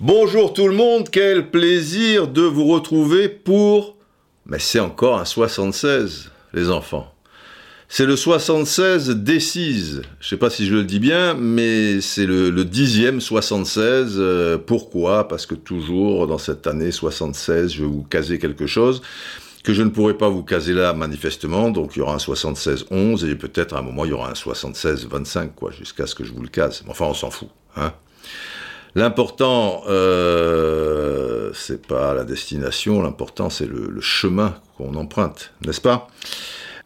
Bonjour tout le monde, quel plaisir de vous retrouver pour... Mais c'est encore un 76, les enfants. C'est le 76 décise. Je sais pas si je le dis bien, mais c'est le, le dixième 76. Euh, pourquoi? Parce que toujours dans cette année 76, je vais vous caser quelque chose je ne pourrai pas vous caser là manifestement. Donc il y aura un 76-11 et peut-être à un moment il y aura un 76-25 quoi, jusqu'à ce que je vous le case. Enfin on s'en fout. Hein L'important, euh, c'est pas la destination, l'important c'est le, le chemin qu'on emprunte, n'est-ce pas?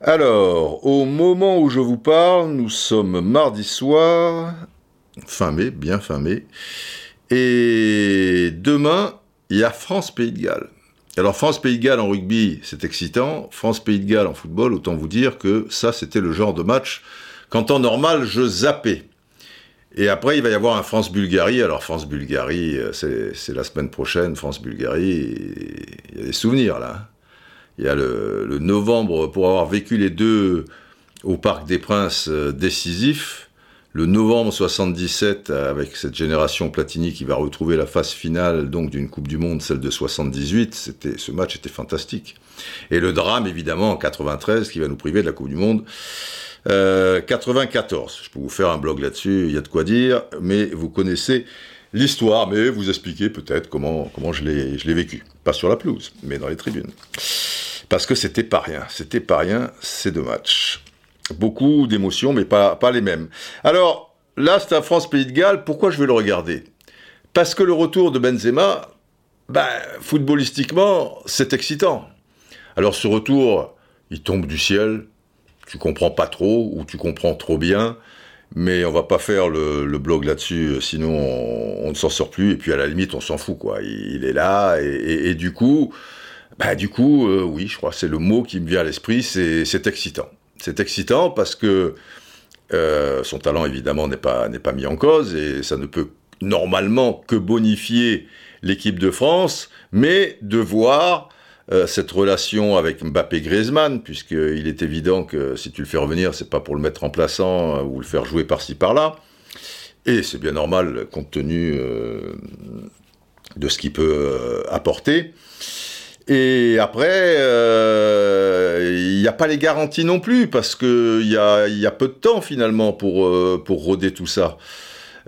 Alors, au moment où je vous parle, nous sommes mardi soir, fin mai, bien fin mai, et demain, il y a France-Pays de Galles. Alors France-Pays de Galles en rugby, c'est excitant, France-Pays de Galles en football, autant vous dire que ça, c'était le genre de match qu'en temps normal, je zappais. Et après, il va y avoir un France-Bulgarie. Alors France-Bulgarie, c'est la semaine prochaine, France-Bulgarie, il y a des souvenirs là. hein. Il y a le, le, novembre, pour avoir vécu les deux au Parc des Princes euh, décisif, le novembre 77 avec cette génération Platini qui va retrouver la phase finale donc d'une Coupe du Monde, celle de 78, c'était ce match était fantastique. Et le drame évidemment en 93 qui va nous priver de la Coupe du Monde. Euh, 94, je peux vous faire un blog là-dessus, il y a de quoi dire, mais vous connaissez l'histoire, mais vous expliquer peut-être comment, comment je l'ai vécu. Pas sur la pelouse, mais dans les tribunes. Parce que c'était pas rien, c'était pas rien ces deux matchs. Beaucoup d'émotions, mais pas, pas les mêmes. Alors, là, c'est un France-Pays de Galles, pourquoi je vais le regarder? Parce que le retour de Benzema, ben, footballistiquement, c'est excitant. Alors, ce retour, il tombe du ciel, tu comprends pas trop, ou tu comprends trop bien, mais on va pas faire le, blog là-dessus, sinon on, ne s'en sort plus, et puis à la limite, on s'en fout, quoi. Il, est là, et, du coup, bah, du coup, euh, oui, je crois c'est le mot qui me vient à l'esprit, c'est excitant. C'est excitant parce que euh, son talent, évidemment, n'est pas, mis en cause, et ça ne peut normalement que bonifier l'équipe de France, mais de voir euh, cette relation avec Mbappé-Griezmann, puisqu'il est évident que si tu le fais revenir, c'est pas pour le mettre remplaçant euh, ou le faire jouer par-ci par-là. Et c'est bien normal compte tenu de ce qu'il peut apporter. Et après, il euh, n'y a pas les garanties non plus, parce qu'il y a, y a peu de temps finalement pour, euh, pour roder tout ça.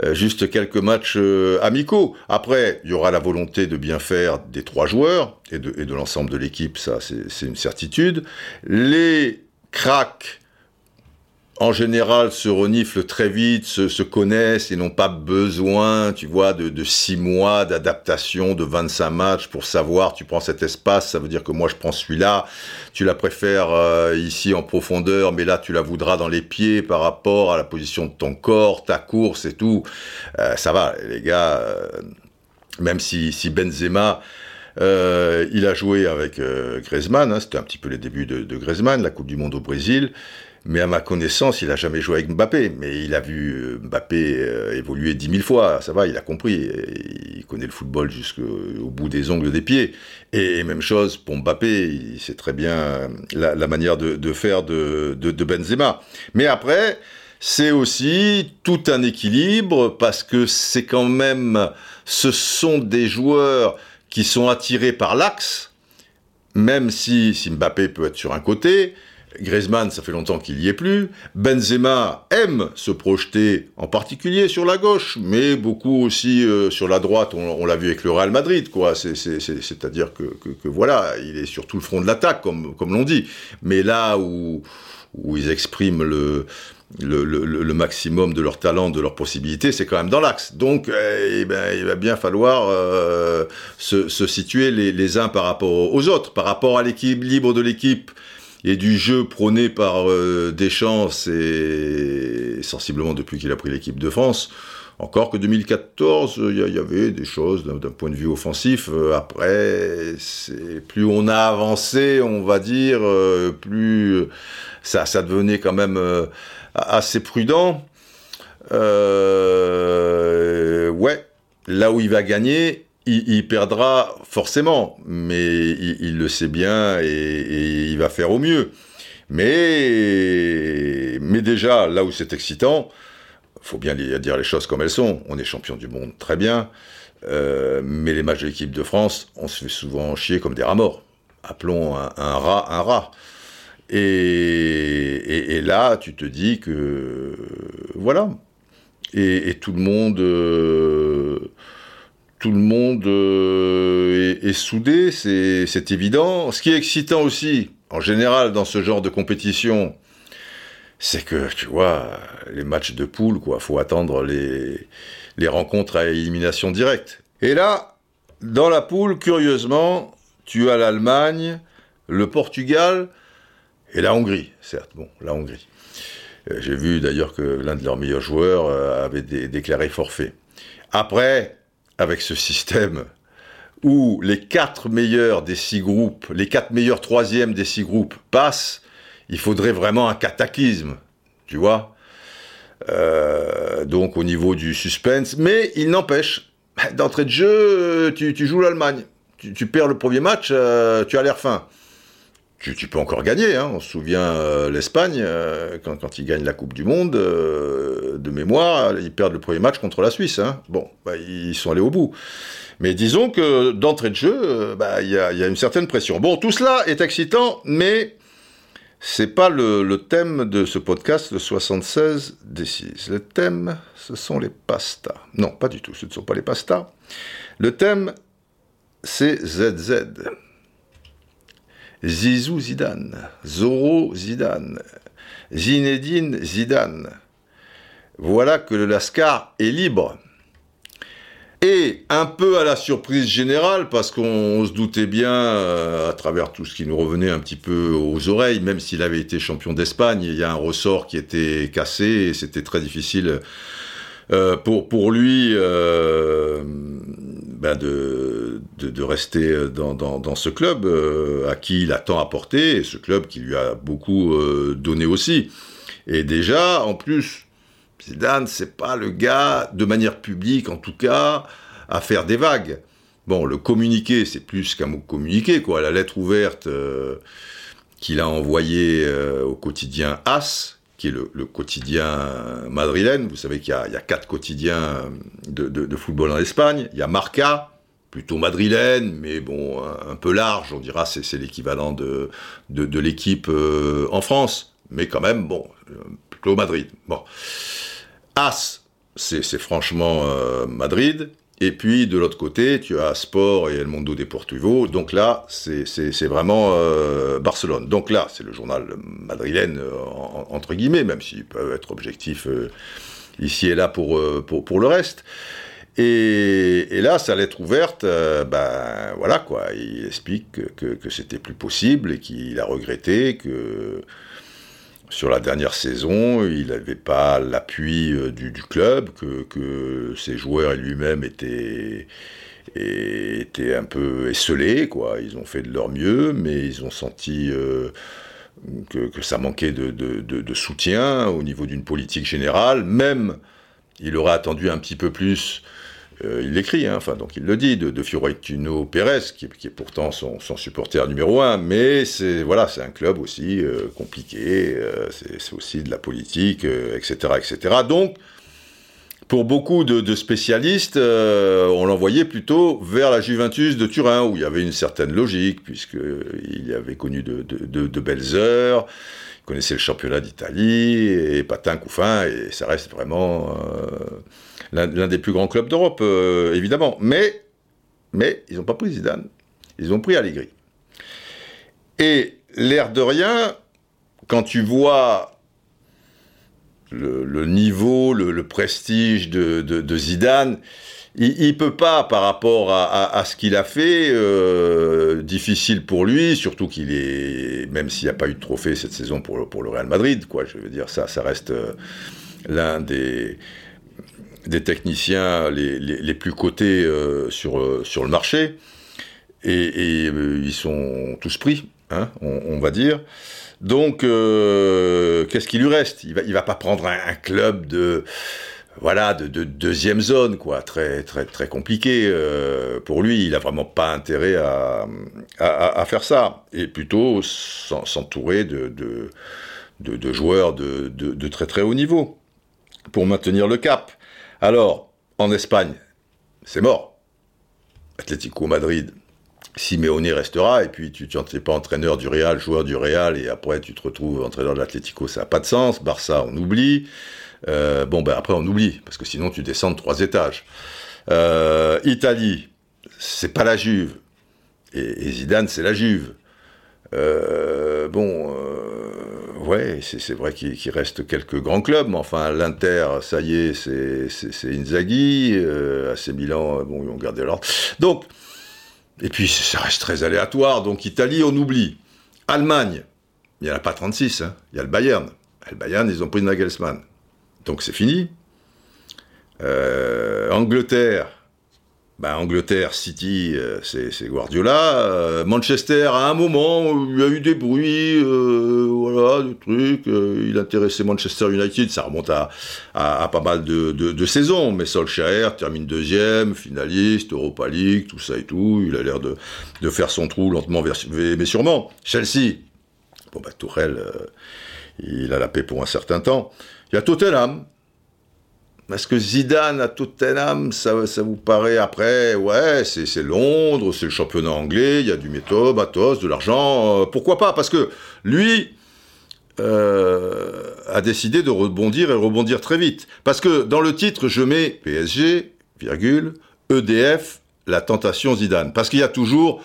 Euh, juste quelques matchs amicaux. Après, il y aura la volonté de bien faire des trois joueurs et de, et de l'ensemble de l'équipe, ça c'est une certitude. Les cracks en général, se reniflent très vite, se, se connaissent et n'ont pas besoin, tu vois, de, six mois d'adaptation, de 25 matchs pour savoir, tu prends cet espace, ça veut dire que moi je prends celui-là, tu la préfères euh, ici en profondeur, mais là tu la voudras dans les pieds par rapport à la position de ton corps, ta course et tout. Euh, ça va, les gars, euh, même si, Benzema... Il a joué avec Griezmann, hein, c'était un petit peu les débuts de, de Griezmann, la Coupe du Monde au Brésil. Mais à ma connaissance, il a jamais joué avec Mbappé. Mais il a vu Mbappé euh, évoluer dix mille fois. Ça va, il a compris. Il connaît le football jusqu'au bout des ongles des pieds. Et, même chose pour Mbappé. Il sait très bien la, manière de, faire de, Benzema. Mais après, c'est aussi tout un équilibre parce que c'est quand même, ce sont des joueurs qui sont attirés par l'axe, même si, si Mbappé peut être sur un côté, Griezmann, ça fait longtemps qu'il y est plus. Benzema aime se projeter, en particulier sur la gauche, mais beaucoup aussi euh, sur la droite. On, l'a vu avec le Real Madrid, quoi. C'est-à-dire que, que, que, voilà, il est sur tout le front de l'attaque, comme, comme l'on dit. Mais là où, où ils expriment le, le, le, le, maximum de leur talent, de leurs possibilités, c'est quand même dans l'axe. Donc, eh ben, il va bien falloir euh, se, se, situer les, les, uns par rapport aux autres, par rapport à l'équilibre de l'équipe et du jeu prôné par euh, Deschamps, c'est sensiblement depuis qu'il a pris l'équipe de France. Encore que 2014, il y, avait des choses d'un point de vue offensif. Euh, après, plus on a avancé, on va dire, euh, plus ça, ça devenait quand même euh, assez prudent. Euh, ouais, là où il va gagner, il, perdra forcément, mais il, le sait bien et, il va faire au mieux. Mais, mais déjà, là où c'est excitant, faut bien dire les choses comme elles sont. On est champion du monde, très bien. Euh, mais les matchs de l'équipe de France, on se fait souvent chier comme des rats morts. Appelons un, rat un rat. Et, là, tu te dis que voilà. Et, tout le monde, euh, tout le monde euh, est, soudé, c'est évident. Ce qui est excitant aussi, en général, dans ce genre de compétition, c'est que, tu vois, les matchs de poule, quoi, faut attendre les, les rencontres à élimination directe. Et là, dans la poule, curieusement, tu as l'Allemagne, le Portugal et la Hongrie, certes, bon, la Hongrie. Euh, j'ai vu d'ailleurs que l'un de leurs meilleurs joueurs euh, avait déclaré forfait. Après, avec ce système où les quatre meilleurs des six groupes, les quatre meilleurs troisièmes des six groupes passent, il faudrait vraiment un cataclysme, tu vois. Euh, donc au niveau du suspense, mais il n'empêche, d'entrée de jeu, tu, joues l'Allemagne, tu, perds le premier match, euh, tu as l'air fin. Tu, peux encore gagner, hein. on se souvient euh, l'Espagne, quand, quand, ils gagnent la Coupe du Monde, de mémoire, ils perdent le premier match contre la Suisse. Hein. Bon, bah, ils sont allés au bout. Mais disons que d'entrée de jeu, bah, il y, a, y, a, une certaine pression. Bon, tout cela est excitant, mais c'est pas le, thème de ce podcast, le 76 D6. Le thème, ce sont les pastas. Non, pas du tout, ce ne sont pas les pastas. Le thème, c'est ZZ. Zizou Zidane, Zoro Zidane, Zinedine Zidane. Voilà que le Lascar est libre. Et un peu à la surprise générale, parce qu'on se doutait bien, euh, à travers tout ce qui nous revenait un petit peu aux oreilles, même s'il avait été champion d'Espagne, il y a un ressort qui était cassé, et c'était très difficile euh, pour, pour lui euh, ben de, de, rester dans, dans, ce club à qui il a tant apporté, ce club qui lui a beaucoup donné aussi. Et déjà, en plus, Zidane, c'est pas le gars, de manière publique en tout cas, à faire des vagues. Bon, le communiqué, c'est plus qu'un mot communiqué, quoi. La lettre ouverte euh, qu'il a envoyée euh, au quotidien As, le, quotidien madrilène. Vous savez qu'il y, a quatre quotidiens de, football en Espagne. Il y a Marca, plutôt madrilène, mais bon, un, peu large, on dira, c'est l'équivalent de, l'équipe euh, en France. Mais quand même, bon, plutôt Madrid. Bon. As, c'est franchement euh, Madrid. Et puis de l'autre côté, tu as Sport et El Mundo Deportivo. Donc là, c'est vraiment euh, Barcelone. Donc là, c'est le journal madrilène, euh, entre guillemets, même s'ils peuvent être objectifs ici et là pour, pour, le reste. Et, là, sa lettre ouverte, ben voilà quoi, il explique que, que c'était plus possible et qu'il a regretté que sur la dernière saison, il n'avait pas l'appui euh, du, club, que, ses joueurs et lui-même étaient, étaient un peu esselés, quoi. Ils ont fait de leur mieux, mais ils ont senti euh, que, ça manquait de, soutien au niveau d'une politique générale. Même, il aurait attendu un petit peu plus euh, il l'écrit, hein, enfin, donc il le dit, de, de Fiorentino Pérez, qui, est pourtant son, supporter numéro un, mais c'est voilà, c'est un club aussi euh, compliqué, euh, c'est aussi de la politique, etc., etc. Donc, pour beaucoup de, spécialistes, on l'envoyait plutôt vers la Juventus de Turin, où il y avait une certaine logique, puisqu'il avait connu de, de, belles heures, il connaissait le championnat d'Italie, et patin, couffin, et ça reste vraiment l'un des plus grands clubs d'Europe, euh, évidemment. Mais, mais ils n'ont pas pris Zidane, ils ont pris Allegri. Et l'air de rien, quand tu vois le, niveau, le, prestige de, Zidane, il ne peut pas, par rapport à, ce qu'il a fait, euh, difficile pour lui, surtout qu'il est, même s'il n'y a pas eu de trophée cette saison pour, pour le Real Madrid, quoi, je veux dire, ça, ça reste euh, l'un des, des techniciens les, plus cotés euh, sur, euh, sur le marché, et, euh, ils sont tous pris, hein, on, va dire. Donc, qu'est-ce qui lui reste? Il va, il va pas prendre un, club de voilà, de, deuxième zone, quoi, très très très compliqué pour lui. Il a vraiment pas intérêt à, à, faire ça, et plutôt s'entourer de, de, joueurs de, très très haut niveau pour maintenir le cap. Alors, en Espagne, c'est mort. Atlético Madrid, Simeone restera, et puis tu n'es pas entraîneur du Real, joueur du Real, et après tu te retrouves entraîneur de l'Atlético, ça n'a pas de sens. Barça, on oublie. Euh, bon, ben après on oublie, parce que sinon tu descends de trois étages. Euh, Italie, c'est pas la Juve. Et, Zidane, c'est la Juve. Euh, bon, ouais, c'est vrai qu'il reste quelques grands clubs, mais enfin, l'Inter, ça y est, c'est Inzaghi. AC Milan, bon, ils ont gardé l'ordre. Donc, et puis ça reste très aléatoire. Donc, Italie, on oublie. Allemagne, il n'y en a pas 36, hein. il y a le Bayern. Le Bayern, ils ont pris Nagelsmann. Donc c'est fini. Euh, Angleterre, ben, Angleterre, City, euh, c'est Guardiola. Euh, Manchester, à un moment, il y a eu des bruits, voilà, des trucs. il intéressait Manchester United, ça remonte à, pas mal de, saisons. Mais Solskjaer termine deuxième, finaliste, Europa League, tout ça et tout. Il a l'air de, faire son trou lentement, mais sûrement. Chelsea, bon, bah, Tourelle, il a la paix pour un certain temps. Il y a Tottenham. Est-ce que Zidane à Tottenham, ça, ça vous paraît après Ouais, c'est Londres, c'est le championnat anglais, il y a du méthode, batos, de l'argent. Euh, pourquoi pas? Parce que lui euh, a décidé de rebondir et rebondir très vite. Parce que dans le titre, je mets PSG, virgule, EDF, la tentation Zidane. Parce qu'il y a toujours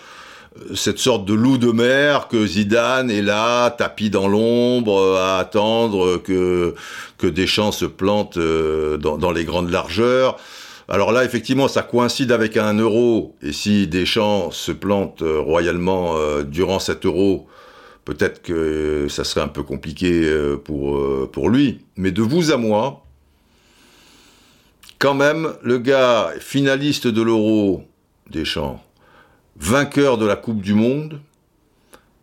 cette sorte de loup de mer que Zidane est là, tapis dans l'ombre, à attendre que, Deschamps se plante euh, dans, les grandes largeurs. Alors là, effectivement, ça coïncide avec un euro, et si Deschamps se plante euh, royalement euh, durant cet euro, peut-être que ça serait un peu compliqué pour, pour lui. Mais de vous à moi, quand même, le gars finaliste de l'euro, Deschamps, vainqueur de la Coupe du Monde,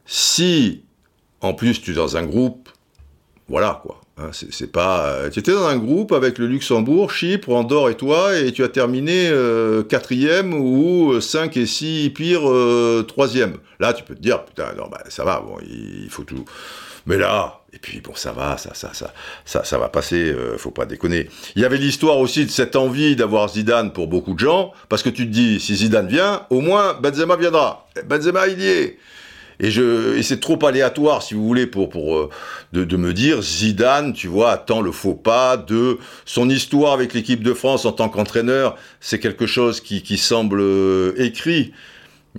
si en plus tu es dans un groupe, voilà quoi. Hein, c'est pas. Euh, tu étais dans un groupe avec le Luxembourg, Chypre, Andorre et toi, et tu as terminé euh, quatrième ou 5 et 6 pire euh, troisième. Là, tu peux te dire, putain, non, bah, ça va, bon, il faut tout. Mais là, et puis bon, ça va, ça, ça, ça, ça, ça va passer, euh, faut pas déconner. Il y avait l'histoire aussi de cette envie d'avoir Zidane pour beaucoup de gens, parce que tu te dis, si Zidane vient, au moins Benzema viendra. Benzema, il y est. Et, c'est trop aléatoire, si vous voulez, pour, euh, de, me dire Zidane, tu vois, attend le faux pas de son histoire avec l'équipe de France en tant qu'entraîneur. C'est quelque chose qui, qui semble euh, écrit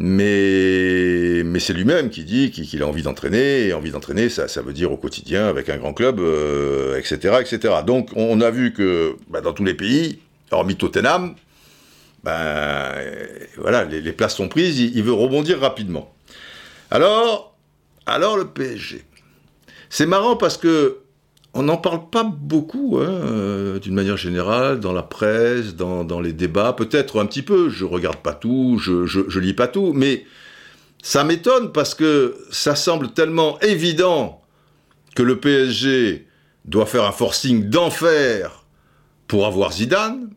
mais, c'est lui-même qui dit qu'il a envie d'entraîner, et envie d'entraîner, ça, ça veut dire au quotidien avec un grand club, etc., euh, etc. Donc on a vu que bah, dans tous les pays, hormis Tottenham, ben voilà, les, places sont prises, il, il, veut rebondir rapidement. Alors, alors le PSG. C'est marrant parce que on n'en parle pas beaucoup, hein, euh, d'une manière générale, dans la presse, dans, les débats, peut-être un petit peu, je regarde pas tout, je, je, lis pas tout, mais ça m'étonne parce que ça semble tellement évident que le PSG doit faire un forcing d'enfer pour avoir Zidane,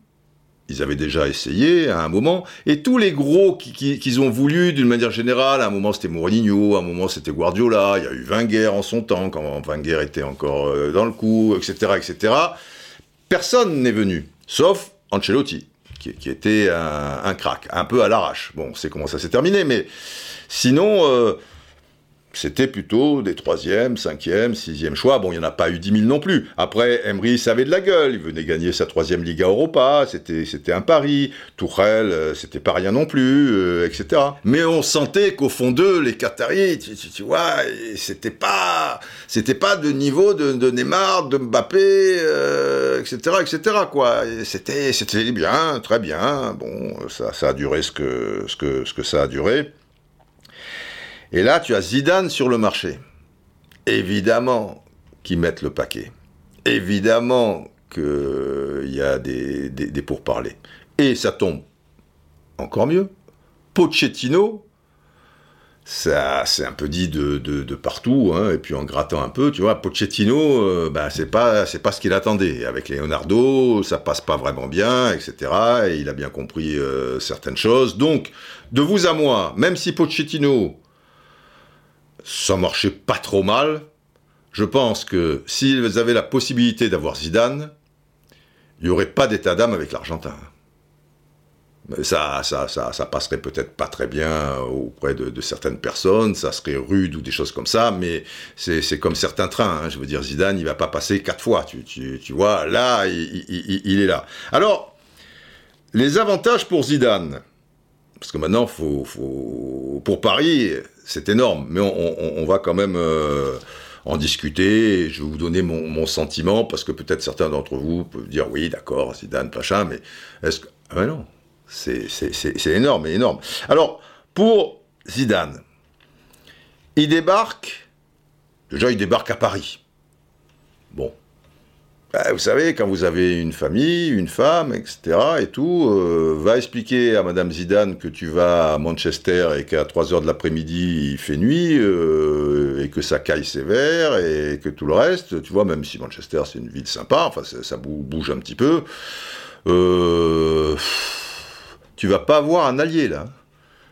ils avaient déjà essayé à un moment, et tous les gros qu'ils ont voulu d'une manière générale, à un moment c'était Mourinho, à un moment c'était Guardiola, il y a eu Wenger en son temps, quand Wenger était encore euh, dans le coup, etc., etc. Personne n'est venu, sauf Ancelotti, qui, était un, crack, un peu à l'arrache. Bon, on sait comment ça s'est terminé, mais sinon, euh, c'était plutôt des troisième, cinquième, sixième choix. Bon, il n'y en a pas eu dix mille non plus. Après, Emery savait de la gueule. Il venait gagner sa troisième Liga Europa. C'était, c'était un pari. Tourelle, euh, c'était pas rien non plus, euh, etc. Mais on sentait qu'au fond d'eux, les Qataris, tu, vois, c'était pas, c'était pas de niveau de, Neymar, de Mbappé, etc., euh, etc., quoi. c'était, c'était bien, très bien. Bon, ça, ça a duré ce que, ce que, ce que ça a duré. Et là, tu as Zidane sur le marché. Évidemment qu'ils mettent le paquet. Évidemment qu'il y a des, pourparlers. Et ça tombe encore mieux. Pochettino, ça c'est un peu dit de, partout, hein, et puis en grattant un peu, tu vois, Pochettino, euh, bah, c'est pas pas ce qu'il attendait. Avec Leonardo, ça passe pas vraiment bien, etc. Et il a bien compris euh, certaines choses. Donc, de vous à moi, même si Pochettino, ça marchait pas trop mal, je pense que s'ils avaient la possibilité d'avoir Zidane, il n'y aurait pas d'état d'âme avec l'Argentin ça, ça, ça, ça passerait peut-être pas très bien auprès de, certaines personnes, ça serait rude ou des choses comme ça, mais c'est comme certains trains. Hein. Je veux dire, Zidane, il va pas passer quatre fois. Tu, tu, tu vois, là, il, est là. Alors, les avantages pour Zidane, parce que maintenant, pour Paris, c'est énorme, mais on, va quand même. Euh, en discuter. je vais vous donner mon, sentiment parce que peut-être certains d'entre vous peuvent dire oui, d'accord, Zidane, Pacha, mais est-ce que ah ben non, c'est énorme, énorme. Alors, pour Zidane, il débarque, déjà il débarque à Paris. Bon. Bah, vous savez, quand vous avez une famille, une femme, etc., et tout, euh, va expliquer à Madame Zidane que tu vas à Manchester et qu'à 3 heures de l'après-midi, il fait nuit, euh, et que ça caille sévère, et que tout le reste, tu vois, même si Manchester c'est une ville sympa, enfin ça, bouge un petit peu, euh, tu vas pas avoir un allié là.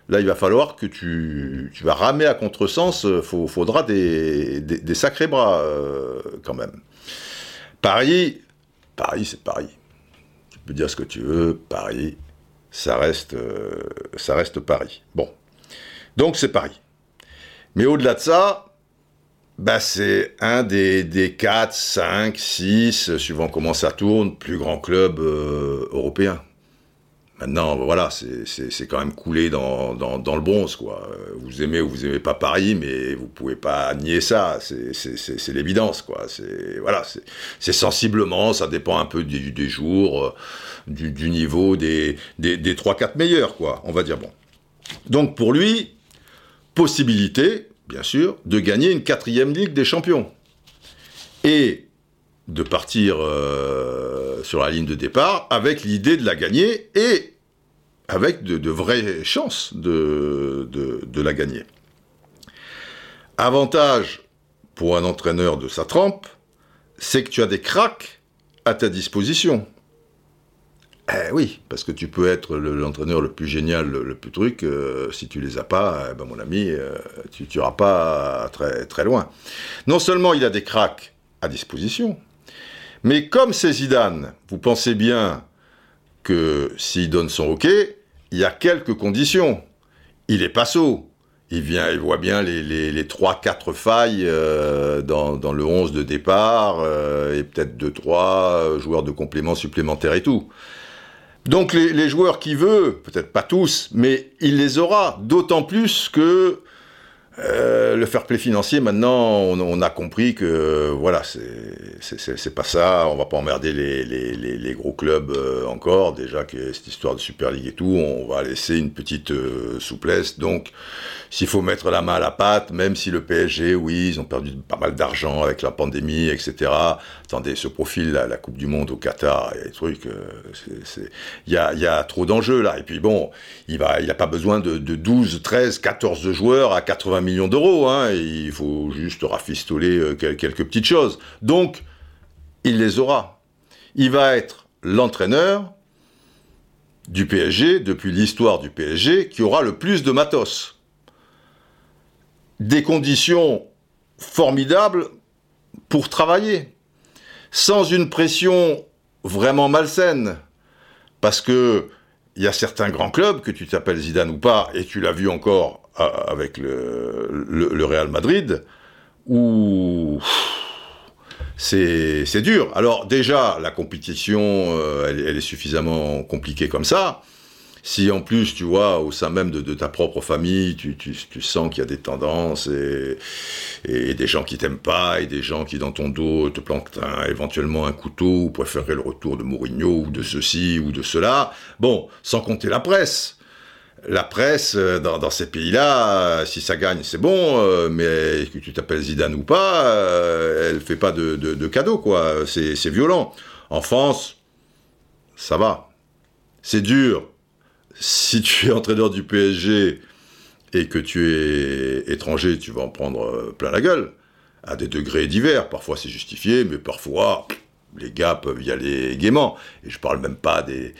Là, il va falloir que tu, tu vas ramer à contresens. Il euh, faudra des, des, sacrés bras quand même. Paris, Paris, c'est Paris. Tu peux dire ce que tu veux. Paris, ça reste, euh, ça reste Paris. Bon, donc c'est Paris. Mais au-delà de ça, bah, c'est un des, des 4, 5, 6, suivant comment ça tourne, plus grands clubs européens. Maintenant, voilà, c'est quand même coulé dans, dans, le bronze, quoi. Vous aimez ou vous aimez pas Paris, mais vous pouvez pas nier ça. C'est l'évidence, quoi. C'est voilà, c'est sensiblement, ça dépend un peu des, des jours, euh, du, du, niveau des, des, des 3-4 meilleurs, quoi. On va dire bon. Donc pour lui, possibilité, bien sûr, de gagner une quatrième ligue des champions. Et de partir euh, sur la ligne de départ avec l'idée de la gagner et avec de, vraies chances de, la gagner. Avantage pour un entraîneur de sa trempe, c'est que tu as des cracks à ta disposition. Eh oui, parce que tu peux être l'entraîneur le, plus génial, le, plus truc, euh, si tu les as pas, eh ben mon ami, euh, tu n'iras pas très, très loin. Non seulement il a des cracks à disposition, mais comme c'est Zidane, vous pensez bien que s'il donne son OK, il y a quelques conditions. Il est pas sot. Il, vient, il voit bien les, les, 3-4 failles euh, dans, le 11 de départ, euh, et peut-être 2-3 joueurs de complément supplémentaires et tout. Donc les, les joueurs qu'il veut, peut-être pas tous, mais il les aura, d'autant plus que euh, le fair play financier, maintenant, on, a compris que voilà, c'est pas ça. On va pas emmerder les, gros clubs euh, encore. Déjà que cette histoire de Super League et tout, on va laisser une petite euh, souplesse. Donc, s'il faut mettre la main à la pâte, même si le PSG, oui, ils ont perdu pas mal d'argent avec la pandémie, etc. Attendez, ce profil, la Coupe du Monde au Qatar, il y a des trucs, il y, a, trop d'enjeux là. Et puis bon, il il a pas besoin de, de 12, 13, 14 joueurs à 80 millions d'euros. Hein, il faut juste rafistoler euh, quelques petites choses. Donc, il les aura. Il va être l'entraîneur du PSG, depuis l'histoire du PSG, qui aura le plus de matos. Des conditions formidables pour travailler, sans une pression vraiment malsaine. Parce que il y a certains grands clubs, que tu t'appelles Zidane ou pas, et tu l'as vu encore avec le, le, Real Madrid, où c'est dur. Alors déjà, la compétition, euh, elle, est suffisamment compliquée comme ça. Si en plus, tu vois, au sein même de, ta propre famille, tu, sens qu'il y a des tendances et, des gens qui t'aiment pas et des gens qui dans ton dos te plantent éventuellement un couteau ou préféreraient le retour de Mourinho ou de ceci ou de cela, bon, sans compter la presse la presse euh, dans, ces pays-là, si ça gagne, c'est bon, euh, mais que tu t'appelles Zidane ou pas, euh, elle fait pas de, de, cadeaux, quoi. C'est violent. En France, ça va. C'est dur. Si tu es entraîneur du PSG et que tu es étranger, tu vas en prendre euh, plein la gueule, à des degrés divers. Parfois c'est justifié, mais parfois les gars peuvent y aller gaiement. Et je parle même pas des,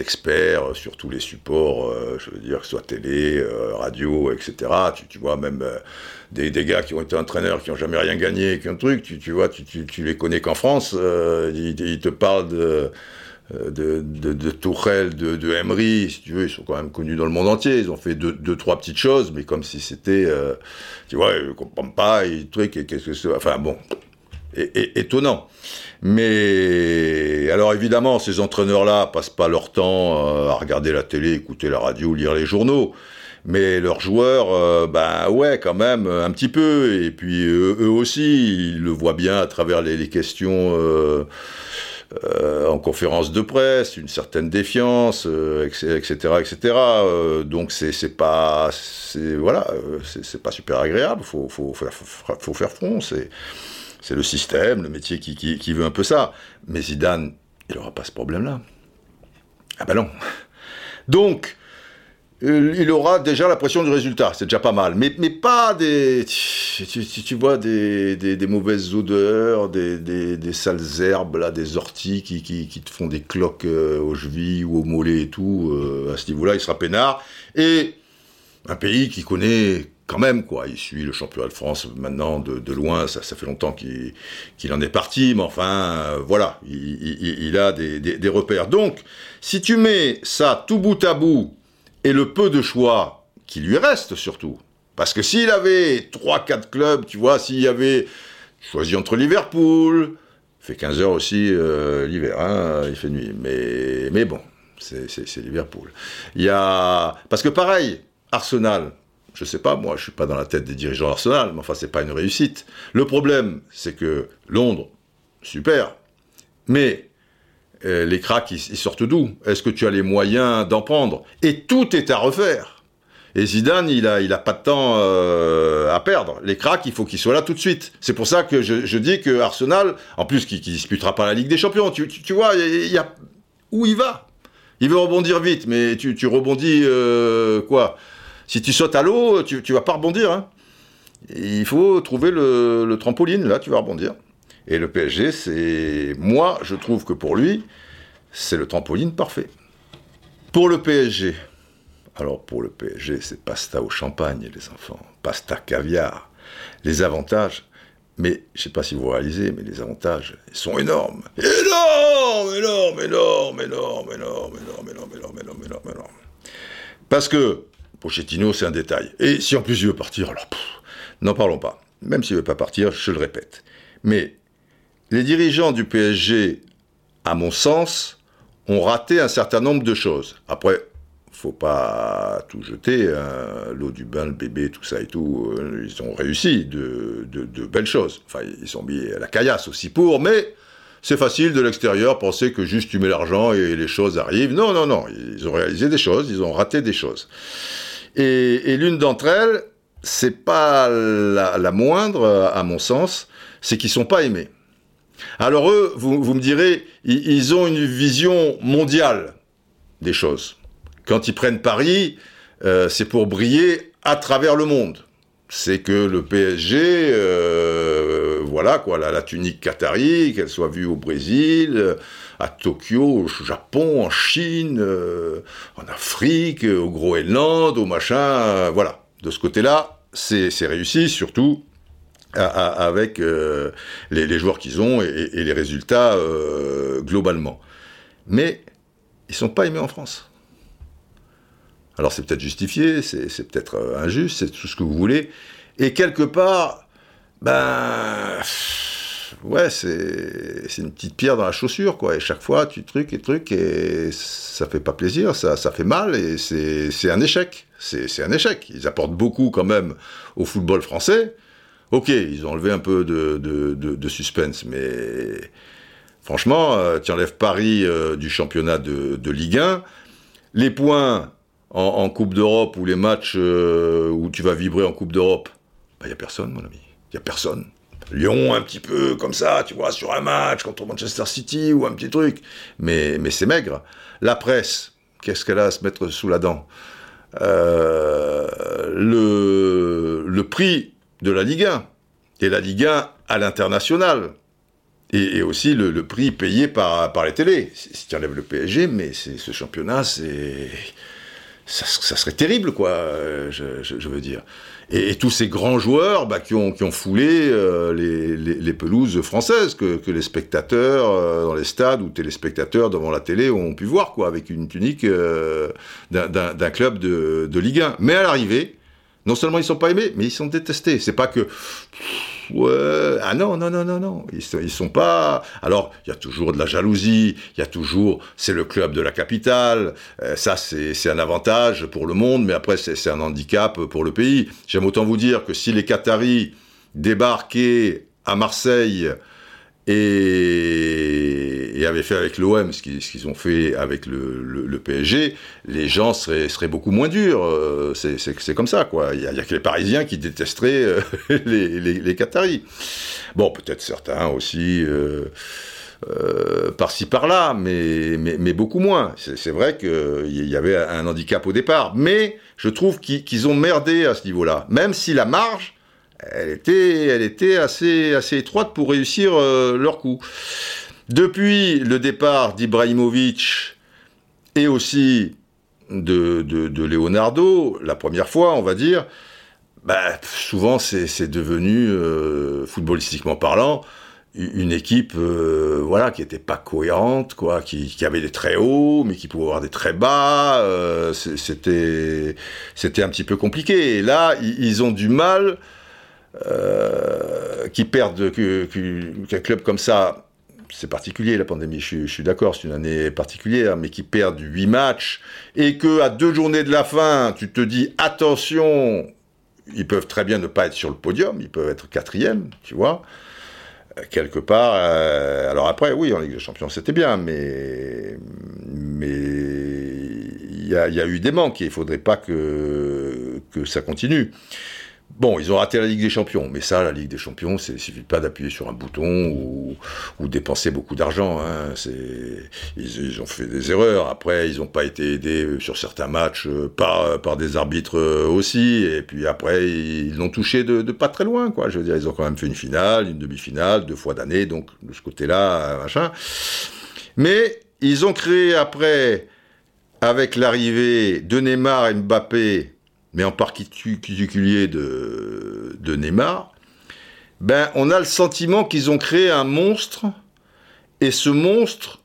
experts sur tous les supports, euh, je veux dire, que ce soit télé, euh, radio, etc. Tu, vois, même des, des, gars qui ont été entraîneurs, qui n'ont jamais rien gagné, qui ont truc, tu, vois, tu, les connais qu'en France, ils, te parlent de euh, de, de, de Tourelle, de, de, Emery, si tu veux, ils sont quand même connus dans le monde entier. Ils ont fait deux, trois petites choses, mais comme si c'était, euh, tu vois, je comprends pas, et qu'est-ce que c'est. Enfin bon, étonnant. Mais alors évidemment, ces entraîneurs-là passent pas leur temps euh, à regarder la télé, écouter la radio, lire les journaux. Mais leurs joueurs, ben ouais, quand même, un petit peu. Et puis eux, aussi, ils le voient bien à travers les, les questions. Euh, en conférence de presse, une certaine défiance, etc., euh, etc. Euh, donc c'est pas, c'est pas super agréable. Faut faut, faire front. C'est c'est le système, le métier qui, qui, qui, veut un peu ça. Mais Zidane, il n'aura pas ce problème-là. Ah ben non. Donc euh, il aura déjà la pression du résultat, c'est déjà pas mal. Mais, mais pas des. Tu, tu, vois, des, des, mauvaises odeurs, des, des, sales herbes, là, des orties qui, qui, qui te font des cloques euh, aux chevilles ou aux mollets et tout. Euh, à ce niveau-là, il sera peinard. Et un pays qui connaît quand même, quoi. Il suit le championnat de France maintenant de, loin, ça, ça fait longtemps qu'il en est parti, mais enfin, voilà, il, il, il a des, des, repères. Donc, si tu mets ça tout bout à bout, et le peu de choix qui lui reste surtout. Parce que s'il avait 3-4 clubs, tu vois, s'il y avait choisi entre Liverpool, fait 15 heures aussi euh, l'hiver, hein, il fait nuit, mais, bon, c'est Liverpool. Il y a... Parce que pareil, Arsenal, je sais pas, moi je suis pas dans la tête des dirigeants d'Arsenal, mais enfin c'est pas une réussite. Le problème, c'est que Londres, super, mais les cracks, ils, sortent d'où? Est-ce que tu as les moyens d'en prendre? Et tout est à refaire. Et Zidane, il a, il a pas de temps euh, à perdre. Les cracks, il faut qu'ils soient là tout de suite. C'est pour ça que je, dis que Arsenal, en plus, qui, qui disputera pas la Ligue des Champions, tu, vois, il y, a où il va? Il veut rebondir vite, mais tu, rebondis euh, quoi? Si tu sautes à l'eau, tu, tu vas pas rebondir. Hein. Il faut trouver le trampoline, là, tu vas rebondir. Et le PSG, c'est. Moi, je trouve que pour lui, c'est le trampoline parfait. Pour le PSG, alors pour le PSG, c'est pasta au champagne, les enfants. Pasta caviar. Les avantages, mais je ne sais pas si vous réalisez, mais les avantages ils sont énormes. Énorme, énorme, énorme, énorme, énorme, énorme, énorme, énorme, énorme, énorme, énorme. Parce que Pochettino, c'est un détail. Et si en plus il veut partir, alors n'en parlons pas. Même s'il ne veut pas partir, je le répète. Mais les dirigeants du PSG, à mon sens, ont raté un certain nombre de choses. Après, faut pas tout jeter, hein. l'eau du bain, le bébé, tout ça et tout, euh, ils ont réussi de, belles choses. Enfin, ils sont mis la caillasse aussi pour, mais c'est facile de l'extérieur penser que juste tu mets l'argent et les choses arrivent. Non, non, non, ils ont réalisé des choses, ils ont raté des choses. Et, l'une d'entre elles, c'est pas la, la, moindre, à mon sens, c'est qu'ils sont pas aimés. Alors eux, vous, me direz, ils, ont une vision mondiale des choses. Quand ils prennent Paris, euh, c'est pour briller à travers le monde. C'est que le PSG, euh, voilà quoi, la, tunique qatari, qu'elle soit vue au Brésil, à Tokyo, au Japon, en Chine, euh, en Afrique, au Groenland, au machin, voilà. De ce côté-là, c'est réussi, surtout avec euh, les, joueurs qu'ils ont et, les résultats euh, globalement. Mais ils sont pas aimés en France. Alors c'est peut-être justifié, c'est peut-être euh, injuste, c'est tout ce que vous voulez. Et quelque part, ben ouais, c'est une petite pierre dans la chaussure, quoi. Et chaque fois, tu trucs et trucs, et ça fait pas plaisir, ça, ça fait mal, et c'est un échec. C'est un échec. Ils apportent beaucoup quand même au football français, Ok, ils ont enlevé un peu de, suspense, mais franchement, euh, tu enlèves Paris euh, du championnat de, Ligue 1. Les points en, Coupe d'Europe ou les matchs euh, où tu vas vibrer en Coupe d'Europe, il bah, n'y a personne, mon ami. Il n'y a personne. Lyon, un petit peu comme ça, tu vois, sur un match contre Manchester City ou un petit truc. Mais, c'est maigre. La presse, qu'est-ce qu'elle a à se mettre sous la dent? Le prix de la Ligue 1 et la Ligue 1 à l'international. Et, aussi le, prix payé par, par les télés. Si tu enlèves le PSG, mais ce championnat, c'est ça, serait terrible, quoi, je, veux dire. Et, tous ces grands joueurs bah, qui, ont, qui ont foulé euh, les, pelouses françaises, que, les spectateurs euh, dans les stades ou téléspectateurs devant la télé ont pu voir, quoi, avec une tunique euh, d'un club de, de Ligue 1. Mais à l'arrivée, non seulement ils sont pas aimés, mais ils sont détestés. C'est pas que ouais, ah non, non, non, non, non, ils sont, ils sont pas. Alors, il y a toujours de la jalousie, il y a toujours, c'est le club de la capitale, euh, ça c'est un avantage pour le monde, mais après c'est un handicap pour le pays. J'aime autant vous dire que si les Qataris débarquaient à Marseille et, et avaient fait avec l'OM ce qu'ils ont fait avec le, PSG, les gens seraient, beaucoup moins durs. Euh, c'est comme ça, quoi. Il n'y a, a, que les Parisiens qui détesteraient euh, les, Qataris. Bon, peut-être certains aussi. Euh, par-ci par-là, mais, beaucoup moins. C'est vrai qu'il y avait un handicap au départ, mais je trouve qu'ils ont merdé à ce niveau-là. Même si la marge, elle était, elle était assez, assez étroite pour réussir euh, leur coup. Depuis le départ d'Ibrahimovic et aussi de, de, Leonardo, la première fois, on va dire, bah, souvent c'est devenu, euh, footballistiquement parlant, une équipe euh, voilà qui était pas cohérente quoi qui, qui, avait des très hauts mais qui pouvait avoir des très bas c'était c'était un petit peu compliqué et là ils ont du mal euh, qui perdent, qu'un club comme ça, c'est particulier la pandémie, je, suis d'accord, c'est une année particulière, mais qui perdent 8 matchs, et que à deux journées de la fin, tu te dis attention, ils peuvent très bien ne pas être sur le podium, ils peuvent être quatrième, tu vois euh, quelque part. Euh, alors après, oui, en Ligue des Champions, c'était bien, mais mais il y, a eu des manques et il faudrait pas que que ça continue. Bon, ils ont raté la Ligue des Champions, mais ça, la Ligue des Champions, il suffit pas d'appuyer sur un bouton ou, dépenser beaucoup d'argent. Hein. Ils, ont fait des erreurs. Après, ils n'ont pas été aidés sur certains matchs euh, par, des arbitres euh, aussi. Et puis après, ils l'ont touché de, pas très loin, quoi. Je veux dire, ils ont quand même fait une finale, une demi-finale, deux fois d'année, donc de ce côté-là, machin. Mais ils ont créé après, avec l'arrivée de Neymar et Mbappé, mais en particulier de, Neymar, ben, on a le sentiment qu'ils ont créé un monstre, et ce monstre,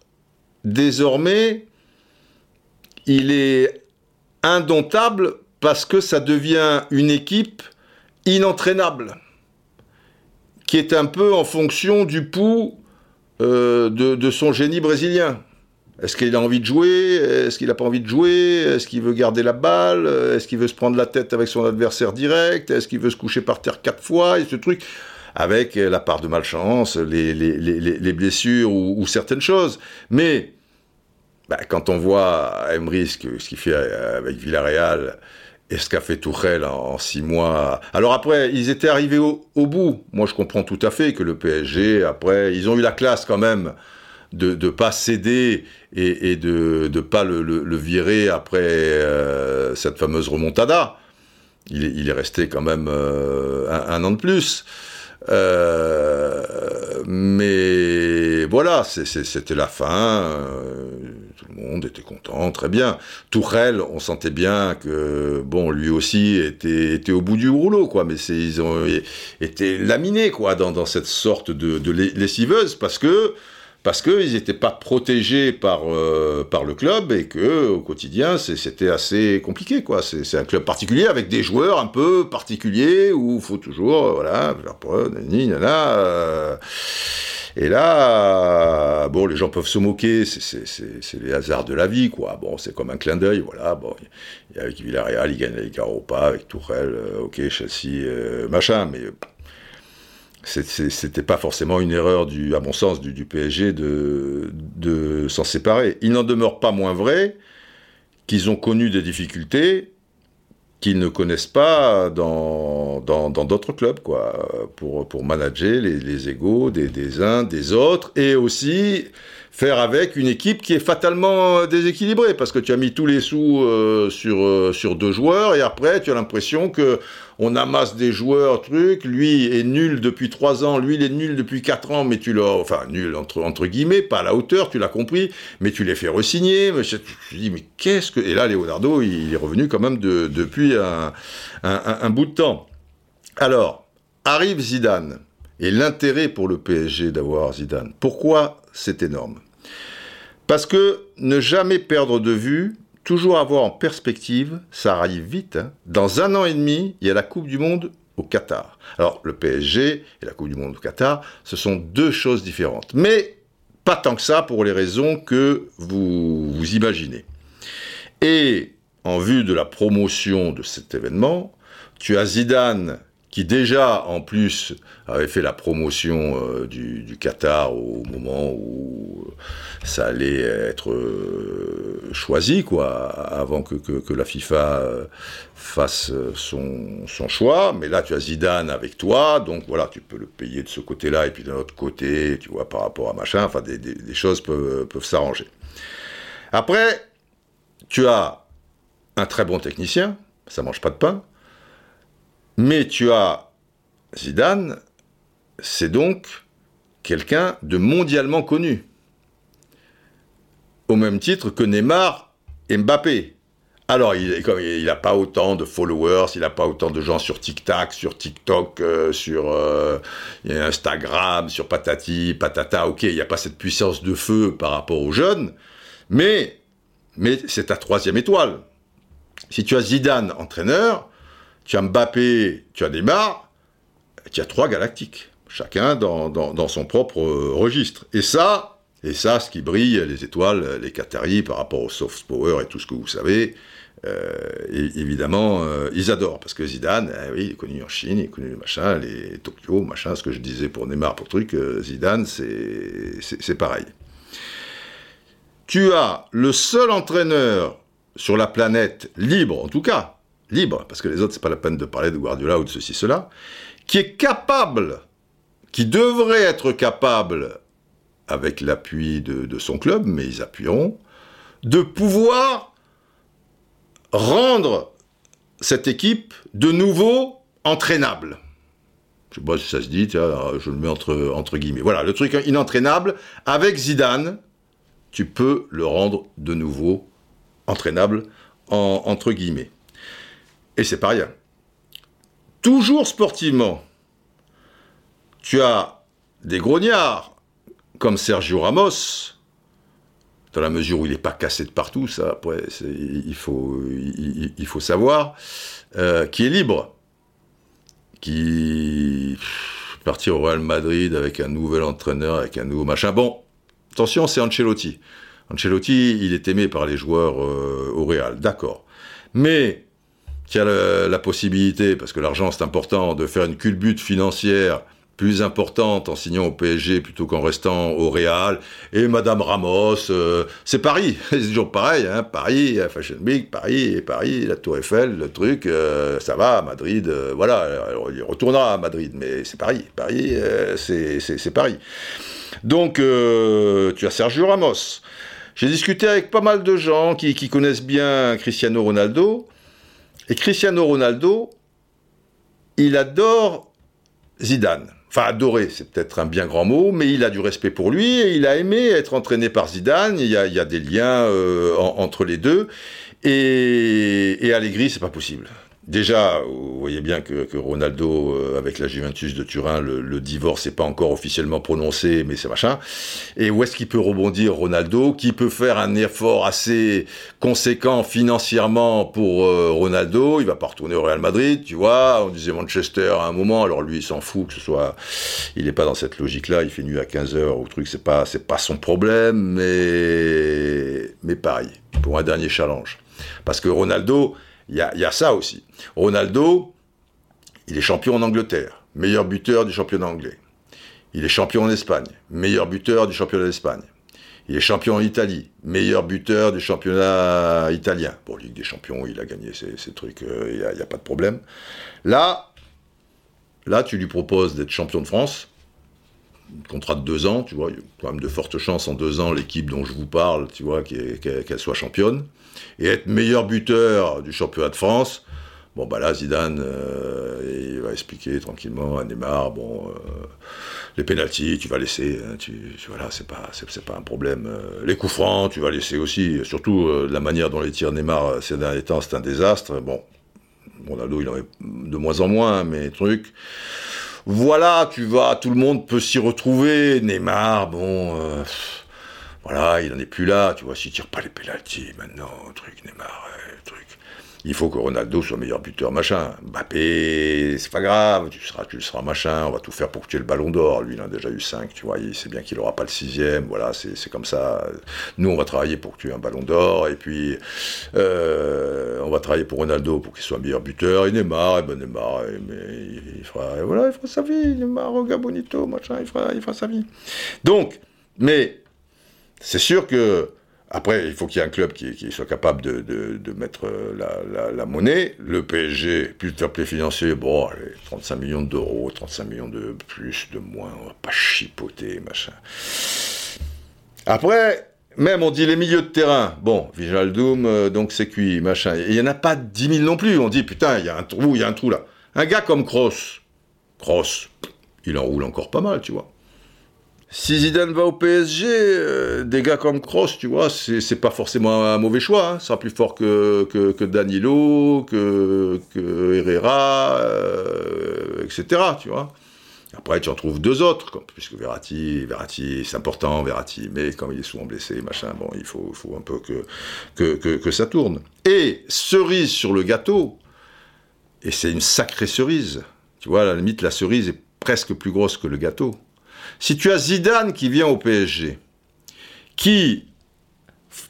désormais, il est indomptable parce que ça devient une équipe inentraînable, qui est un peu en fonction du pouls euh, de, son génie brésilien. Est-ce qu'il a envie de jouer? Est-ce qu'il n'a pas envie de jouer? Est-ce qu'il veut garder la balle? Est-ce qu'il veut se prendre la tête avec son adversaire direct? Est-ce qu'il veut se coucher par terre quatre fois? Et ce truc, avec la part de malchance, les, les, les, les blessures ou, certaines choses. Mais bah, quand on voit Emery ce qu'il fait avec Villarreal et ce qu'a fait Tourelle en, six mois. Alors après, ils étaient arrivés au bout. Moi, je comprends tout à fait que le PSG, après, ils ont eu la classe quand même de ne pas céder et, de ne pas le, virer après euh, cette fameuse remontada. Il il est, resté quand même euh, un, an de plus. Euh, mais voilà, c'était la fin. tout le monde était content, très bien. Tourelle, on sentait bien que bon, lui aussi était, était au bout du rouleau, quoi. Mais ils ont été laminés, quoi, dans, dans cette sorte de, de lessiveuse, parce que parce qu'ils n'étaient pas protégés par, euh, par le club et que au quotidien c'était assez compliqué quoi. C'est un club particulier avec des joueurs un peu particuliers où il faut toujours euh, voilà faire preuve. Euh, et là, bon, les gens peuvent se moquer, c'est les hasards de la vie, quoi. Bon, c'est comme un clin d'œil, voilà. Bon, avec Villarreal, il gagne la Ligue Europa, avec Tourelle, ok, Chelsea, machin, mais c'était pas forcément une erreur, du, à mon sens, du, PSG de, s'en séparer. Il n'en demeure pas moins vrai qu'ils ont connu des difficultés qu'ils ne connaissent pas dans d'autres clubs, quoi, pour, manager les, égaux des uns, des autres, et aussi faire avec une équipe qui est fatalement déséquilibrée, parce que tu as mis tous les sous euh, sur, euh, sur deux joueurs, et après tu as l'impression que on amasse des joueurs, truc, lui est nul depuis trois ans, lui il est nul depuis quatre ans, mais tu l'as, enfin nul entre, entre guillemets, pas à la hauteur, tu l'as compris, mais tu les fais resigner, mais je, dis mais qu'est-ce que... Et là Leonardo, il est revenu quand même de, depuis un, un, un bout de temps. Alors, arrive Zidane, et l'intérêt pour le PSG d'avoir Zidane. Pourquoi c'est énorme? Parce que ne jamais perdre de vue, toujours avoir en perspective, ça arrive vite. Hein. Dans un an et demi, il y a la Coupe du Monde au Qatar. Alors le PSG et la Coupe du Monde au Qatar, ce sont deux choses différentes. Mais pas tant que ça pour les raisons que vous, vous imaginez. Et en vue de la promotion de cet événement, tu as Zidane qui déjà en plus avait fait la promotion euh, du, Qatar au moment où ça allait être euh, choisi, quoi, avant que, que, la FIFA euh, fasse son, son, choix. Mais là, tu as Zidane avec toi, donc voilà, tu peux le payer de ce côté-là, et puis d'un autre côté, tu vois, par rapport à machin, enfin, des, des, des choses peuvent, peuvent s'arranger. Après, tu as un très bon technicien, ça mange pas de pain, mais tu as Zidane, c'est donc quelqu'un de mondialement connu. Au même titre que Neymar et Mbappé. Alors, il n'a pas autant de followers, il n'a pas autant de gens sur TikTok, sur euh, euh, Instagram, sur Patati, Patata. Ok, il n'y a pas cette puissance de feu par rapport aux jeunes, mais c'est ta troisième étoile. Si tu as Zidane entraîneur, tu as Mbappé, tu as Neymar, tu as trois galactiques, chacun dans, son propre euh, registre. Et ça, et ça, ce qui brille, les étoiles, les Qataris par rapport au soft power et tout ce que vous savez, euh, évidemment, euh, ils adorent, parce que Zidane, eh oui, il est connu en Chine, il est connu machin, les Tokyo, machin, ce que je disais pour Neymar, pour truc, Zidane, c'est pareil. Tu as le seul entraîneur sur la planète libre, en tout cas, libre, parce que les autres, c'est pas la peine de parler de Guardiola ou de ceci, cela, qui est capable, qui devrait être capable, avec l'appui de, son club, mais ils appuieront, de pouvoir rendre cette équipe de nouveau entraînable. Je sais pas si ça se dit, je le mets entre, entre guillemets. Voilà, le truc inentraînable, avec Zidane, tu peux le rendre de nouveau entraînable, entre guillemets. Et c'est pas rien. Toujours sportivement, tu as des grognards comme Sergio Ramos, dans la mesure où il n'est pas cassé de partout, ça, après, il faut, savoir, euh, qui est libre, qui partir au Real Madrid avec un nouvel entraîneur, avec un nouveau machin. Bon, attention, c'est Ancelotti. Ancelotti, il est aimé par les joueurs euh, au Real, d'accord. Mais qui a la, possibilité, parce que l'argent c'est important, de faire une culbute financière plus importante en signant au PSG plutôt qu'en restant au Real. Et Madame Ramos, euh, c'est Paris, c'est toujours pareil, hein, Paris, Fashion Week, Paris, Paris, la Tour Eiffel, le truc, euh, ça va, Madrid, euh, voilà, il retournera à Madrid, mais c'est Paris, Paris, c'est Paris. Donc, tu as Sergio Ramos. J'ai discuté avec pas mal de gens qui connaissent bien Cristiano Ronaldo, et Cristiano Ronaldo, il adore Zidane. Enfin, adorer, c'est peut-être un bien grand mot, mais il a du respect pour lui et il a aimé être entraîné par Zidane. Il y a, des liens euh, entre les deux. Et, et c'est pas possible. Déjà, vous voyez bien que, Ronaldo, euh, avec la Juventus de Turin, le, divorce n'est pas encore officiellement prononcé, mais c'est machin. Et où est-ce qu'il peut rebondir, Ronaldo Qui peut faire un effort assez conséquent financièrement pour euh, Ronaldo? Il va pas retourner au Real Madrid, tu vois. On disait Manchester à un moment, alors lui, il s'en fout que ce soit... Il n'est pas dans cette logique-là, il fait nuit à 15h ou truc, c'est pas, c'est pas son problème, mais... Mais pareil, pour un dernier challenge. Parce que Ronaldo il y a, ça aussi. Ronaldo, il est champion en Angleterre, meilleur buteur du championnat anglais. Il est champion en Espagne, meilleur buteur du championnat d'Espagne. Il est champion en Italie, meilleur buteur du championnat italien. Pour Ligue des Champions, il a gagné ces, trucs, il n'y a, a, pas de problème. Là, là, tu lui proposes d'être champion de France, contrat de deux ans, tu vois, il y a quand même de fortes chances en deux ans, l'équipe dont je vous parle, tu vois, qu'elle soit championne. Et être meilleur buteur du championnat de France, bon, bah là, Zidane, euh, il va expliquer tranquillement à Neymar, bon, euh, les pénalties, tu vas laisser, hein, tu, voilà, c'est pas, c'est, pas un problème. Euh, les coups francs, tu vas laisser aussi, surtout la manière dont les tirs Neymar ces derniers temps, c'est un désastre. Bon, Ronaldo, il en est de moins en moins, mais truc voilà, tu vas, tout le monde peut s'y retrouver. Neymar, bon, euh, voilà, il n'en est plus là, tu vois, s'il tire pas les pénalties maintenant, truc, Neymar, truc il faut que Ronaldo soit meilleur buteur, machin. Mbappé, c'est pas grave, tu seras, tu le seras, machin, on va tout faire pour que tu aies le ballon d'or. Lui, il en a déjà eu 5, tu vois, il sait bien qu'il n'aura pas le sixième, voilà, c'est comme ça. Nous, on va travailler pour que tu aies un ballon d'or, et puis euh, on va travailler pour Ronaldo pour qu'il soit meilleur buteur, et Neymar, et ben Neymar, mais il fera, voilà, il fera sa vie, Neymar, Roga Bonito, machin, il fera, il fera sa vie. Donc, mais c'est sûr que après, il faut qu'il y ait un club qui, soit capable de, mettre euh, la, monnaie. Le PSG, plus de fair play financier, bon, allez, 35 millions d'euros, 35 millions de plus, de moins, on va pas chipoter, machin. Après, même on dit les milieux de terrain. Bon, Vijaldoum, euh, donc c'est cuit, machin. Il n'y en a pas 10 000 non plus. On dit, putain, il y a un trou, il y a un trou là. Un gars comme Kroos, Kroos, il enroule encore pas mal, tu vois. Si Zidane va au PSG, euh, des gars comme Kroos, tu vois, c'est pas forcément un mauvais choix. Hein. Sera plus fort que, que, Danilo, que, Herrera, euh, etc. Tu vois. Après, tu en trouves deux autres, comme, puisque Verratti, Verratti, c'est important, Verratti, mais comme il est souvent blessé, machin, bon, il faut, un peu que, que, que ça tourne. Et cerise sur le gâteau, et c'est une sacrée cerise. Tu vois, à la limite, la cerise est presque plus grosse que le gâteau si tu as Zidane qui vient au PSG, qui,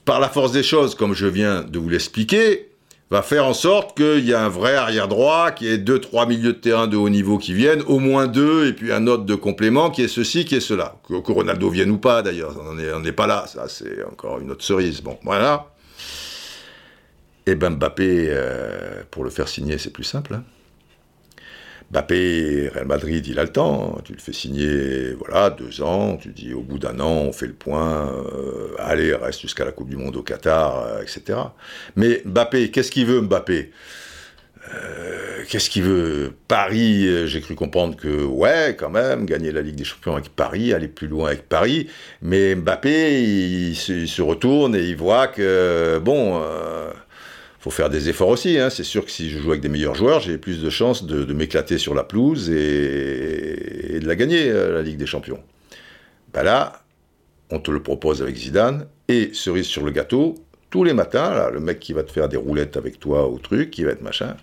par la force des choses, comme je viens de vous l'expliquer, va faire en sorte qu'il y a un vrai arrière droit, qui ait deux, trois milieux de terrain de haut niveau qui viennent, au moins deux, et puis un autre de complément qui est ceci, qui est cela. Que, Ronaldo vienne ou pas, d'ailleurs, on n'est pas là, ça c'est encore une autre cerise. Bon, voilà. Et ben Mbappé, euh, pour le faire signer, c'est plus simple. Hein. Mbappé, Real Madrid, il a le temps. Tu le fais signer, voilà, deux ans. Tu dis, au bout d'un an, on fait le point. Euh, allez, reste jusqu'à la Coupe du Monde au Qatar, euh, etc. Mais Mbappé, qu'est-ce qu'il veut, Mbappé? Euh, Qu'est-ce qu'il veut? Paris, j'ai cru comprendre que, ouais, quand même, gagner la Ligue des Champions avec Paris, aller plus loin avec Paris. Mais Mbappé, il, se, retourne et il voit que, bon faut faire des efforts aussi. Hein. C'est sûr que si je joue avec des meilleurs joueurs, j'ai plus de chances de, m'éclater sur la pelouse et, de la gagner, euh, la Ligue des Champions. Ben là, on te le propose avec Zidane, et cerise sur le gâteau, tous les matins, le mec qui va te faire des roulettes avec toi au truc, qui va être machin,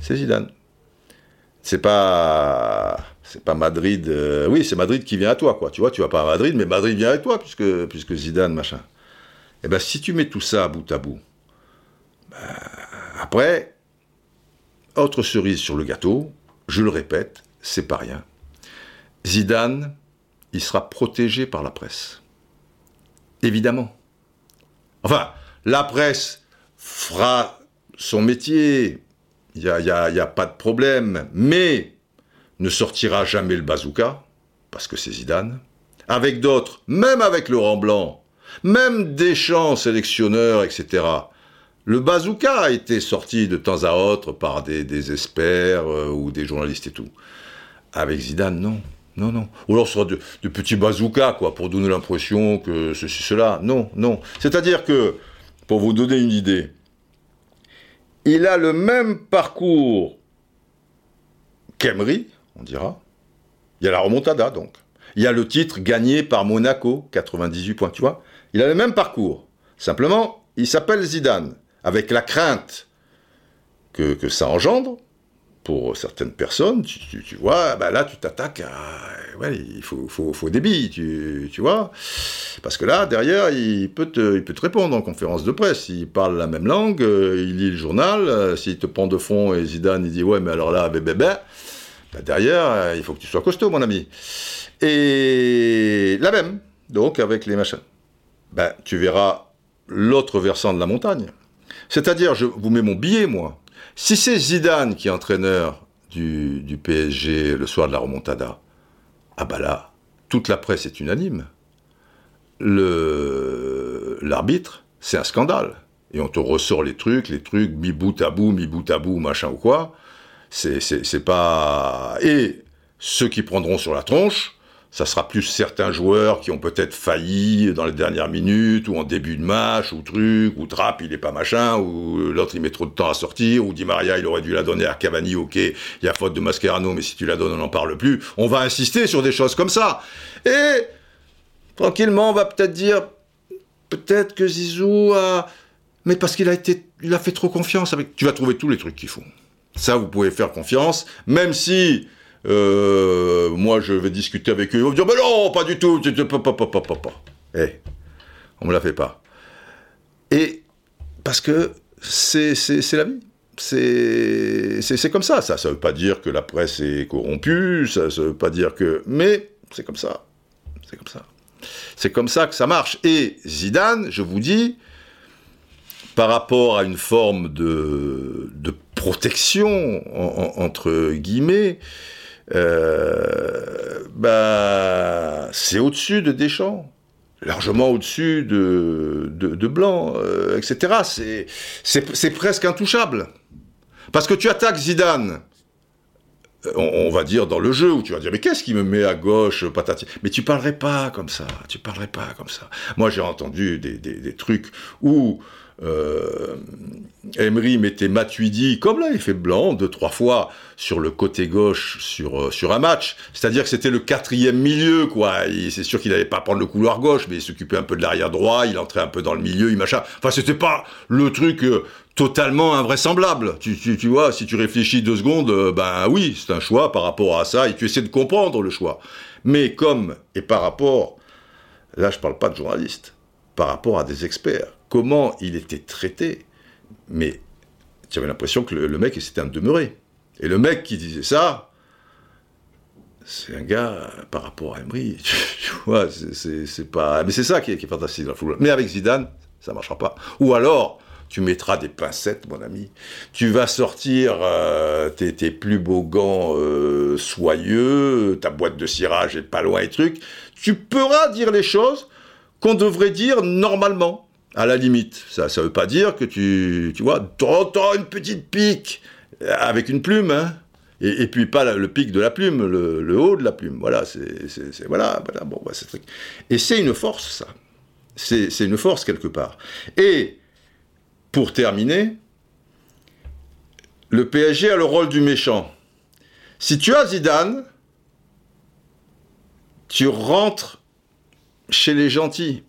c'est Zidane. C'est pas, c'est pas Madrid. Euh, oui, c'est Madrid qui vient à toi, quoi. Tu vois, tu vas pas à Madrid, mais Madrid vient à toi puisque, puisque Zidane, machin. Et eh ben, si tu mets tout ça bout à bout, après, autre cerise sur le gâteau, je le répète, c'est pas rien. Zidane, il sera protégé par la presse. Évidemment. Enfin, la presse fera son métier, il n'y a, pas de problème, mais ne sortira jamais le bazooka, parce que c'est Zidane. Avec d'autres, même avec Laurent Blanc, même Deschamps, sélectionneurs, etc. Le bazooka a été sorti de temps à autre par des, experts euh, ou des journalistes et tout. Avec Zidane, non. Non, non. Ou alors ce sera de, petits bazookas, quoi, pour donner l'impression que ceci, cela. Non, non. C'est-à-dire que, pour vous donner une idée, il a le même parcours qu'Emery, on dira. Il y a la remontada, donc. Il y a le titre gagné par Monaco, 98 points, tu vois. Il a le même parcours. Simplement, il s'appelle Zidane avec la crainte que, que ça engendre, pour certaines personnes, tu, vois, bah là, tu t'attaques à. Ouais, il faut, faut, faut billes, tu, tu, vois. Parce que là, derrière, il peut, te, il peut te répondre en conférence de presse. Il parle la même langue, euh, il lit le journal. Euh, s'il te prend de fond et Zidane, il dit Ouais, mais alors là, bébé, bah, derrière, euh, il faut que tu sois costaud, mon ami. Et la même, donc, avec les machins. ben, tu verras l'autre versant de la montagne. C'est-à-dire, je vous mets mon billet, moi. Si c'est Zidane qui est entraîneur du, PSG le soir de la remontada, ah bah là, toute la presse est unanime. L'arbitre, c'est un scandale. Et on te ressort les trucs, les trucs, mi bout à bout, mi bout à bout, machin ou quoi. C'est pas. Et ceux qui prendront sur la tronche, ça sera plus certains joueurs qui ont peut-être failli dans les dernières minutes, ou en début de match, ou truc, ou Trapp, il est pas machin, ou l'autre il met trop de temps à sortir, ou Di Maria, il aurait dû la donner à Cavani, ok, il y a faute de Mascherano, mais si tu la donnes, on n'en parle plus. On va insister sur des choses comme ça. Et, tranquillement, on va peut-être dire, peut-être que Zizou a... Mais parce qu'il a été, il a fait trop confiance avec... Tu vas trouver tous les trucs qu'il faut. Ça, vous pouvez faire confiance, même si euh, moi je vais discuter avec eux, ils vont dire, mais non, pas du tout, Eh, on me la fait pas. Et parce que c'est la vie. C'est comme ça. Ça ne veut pas dire que la presse est corrompue, ça ne veut pas dire que... Mais c'est comme ça. C'est comme ça. C'est comme ça que ça marche. Et Zidane, je vous dis, par rapport à une forme de protection, entre guillemets, euh, bah, c'est au-dessus de Deschamps, largement au-dessus de, de, Blanc, euh, etc. C'est presque intouchable. Parce que tu attaques Zidane, euh, on, va dire dans le jeu, où tu vas dire, mais qu'est-ce qui me met à gauche, patati? Mais tu parlerais pas comme ça, tu parlerais pas comme ça. Moi, j'ai entendu des, des, des, trucs où euh, Emery mettait Matuidi, comme il fait blanc, deux, trois fois, sur le côté gauche sur, euh, sur un match. C'est-à-dire que c'était le quatrième milieu, quoi. C'est sûr qu'il n'allait pas prendre le couloir gauche, mais il s'occupait un peu de l'arrière droit, il entrait un peu dans le milieu, il machin. Enfin, c'était pas le truc euh, totalement invraisemblable. Tu, tu, vois, si tu réfléchis deux secondes, ben oui, c'est un choix par rapport à ça, et tu essaies de comprendre le choix. Mais comme, et par rapport, là je parle pas de journalistes, par rapport à des experts comment il était traité, mais tu avais l'impression que le, mec c'était un demeuré. Et le mec qui disait ça, c'est un gars par rapport à Emery, tu, vois, c'est pas. Mais c'est ça qui est, fantastique dans le football. Mais avec Zidane, ça marchera pas. Ou alors, tu mettras des pincettes, mon ami. Tu vas sortir euh, tes, plus beaux gants euh, soyeux, ta boîte de cirage est pas loin et trucs. Tu pourras dire les choses qu'on devrait dire normalement à la limite. Ça ne veut pas dire que tu, tu vois, t'entends une petite pique avec une plume, hein, et, puis pas le pic de la plume, le, haut de la plume. Voilà, c'est, voilà, voilà, bon, c'est Et c'est une force, ça. C'est une force quelque part. Et pour terminer, le PSG a le rôle du méchant. Si tu as Zidane, tu rentres chez les gentils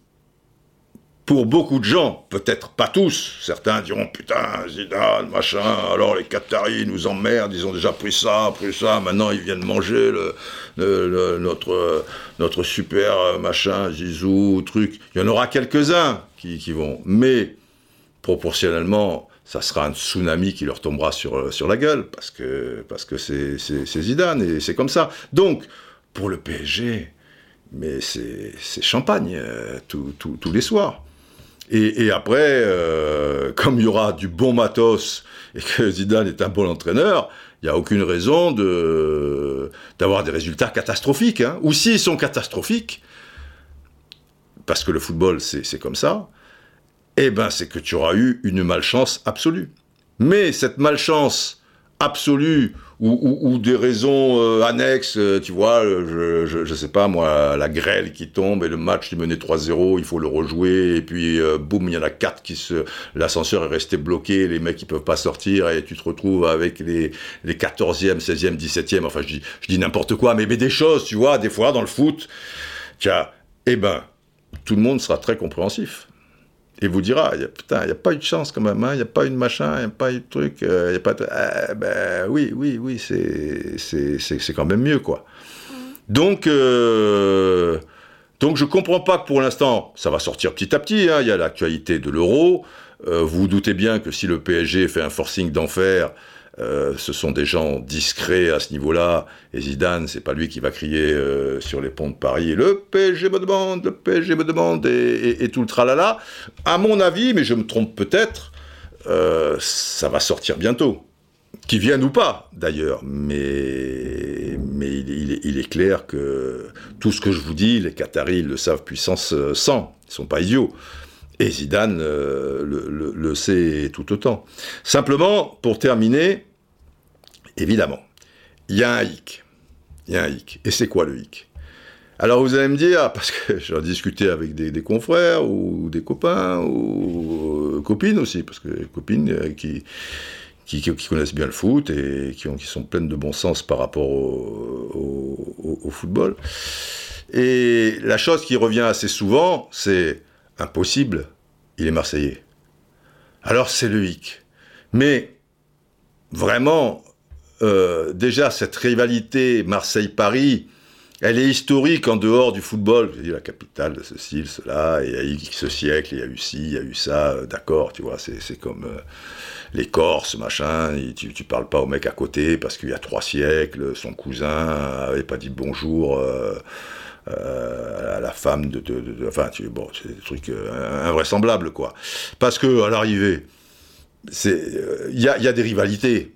pour beaucoup de gens, peut-être pas tous, certains diront putain, Zidane, machin, alors les Qataris nous emmerdent, ils ont déjà pris ça, pris ça, maintenant ils viennent manger le, notre, notre super euh, machin, Zizou, truc. Il y en aura quelques-uns qui, vont, mais proportionnellement, ça sera un tsunami qui leur tombera sur, euh, sur la gueule, parce que parce que c'est Zidane, et c'est comme ça. Donc, pour le PSG, mais c'est champagne euh, tous les soirs. Et, après, euh, comme il y aura du bon matos et que Zidane est un bon entraîneur, il n'y a aucune raison de, d'avoir des résultats catastrophiques. Hein. Ou s'ils sont catastrophiques, parce que le football c'est, comme ça, eh ben c'est que tu auras eu une malchance absolue. Mais cette malchance absolue ou, des raisons euh, annexes, euh, tu vois, je, je, sais pas moi, la grêle qui tombe et le match qui menait 3-0, il faut le rejouer et puis euh, boum, il y en a quatre qui se, l'ascenseur est resté bloqué, les mecs ils peuvent pas sortir et tu te retrouves avec les les 14e, 16e, 17e, enfin je dis je dis n'importe quoi, mais mais des choses, tu vois, des fois dans le foot, tiens, eh ben tout le monde sera très compréhensif et vous dira, putain, il n'y a pas eu de chance quand même, il hein, n'y a pas eu de machin, il n'y a pas eu de truc, il euh, n'y a pas de... Eh ben oui, oui, oui, c'est quand même mieux, quoi. Donc, euh, donc je comprends pas que pour l'instant, ça va sortir petit à petit, hein, il y a l'actualité de l'euro, euh, vous vous doutez bien que si le PSG fait un forcing d'enfer, Euh, ce sont des gens discrets à ce niveau-là. Et Zidane, c'est pas lui qui va crier euh, sur les ponts de Paris le PSG me demande, le PSG me demande et, tout le tralala. À mon avis, mais je me trompe peut-être, euh, ça va sortir bientôt. Qui vienne ou pas, d'ailleurs. Mais, mais il, est, clair que tout ce que je vous dis, les Qataris le savent puissance 100. Ils sont pas idiots. Et Zidane le, sait tout autant. Simplement, pour terminer, évidemment, il y a un hic. Il y a un hic. Et c'est quoi le hic? Alors vous allez me dire, parce que j'ai discuté avec des, confrères ou des copains ou euh, copines aussi, parce que copines euh, qui, connaissent bien le foot et qui, sont pleines de bon sens par rapport au, au football. Et la chose qui revient assez souvent, c'est impossible, il est Marseillais. Alors c'est le hic. Mais vraiment, euh, déjà cette rivalité Marseille-Paris, elle est historique en dehors du football. La capitale de ceci, cela, et il y a eu ce siècle, il y a eu ci, il y a eu ça, euh, d'accord, tu vois, c'est comme euh, les Corses, machin, tu, parles pas au mec à côté parce qu'il y a trois siècles, son cousin avait pas dit bonjour. À la femme de, enfin bon c'est des trucs invraisemblables quoi parce que à l'arrivée il y, a, des rivalités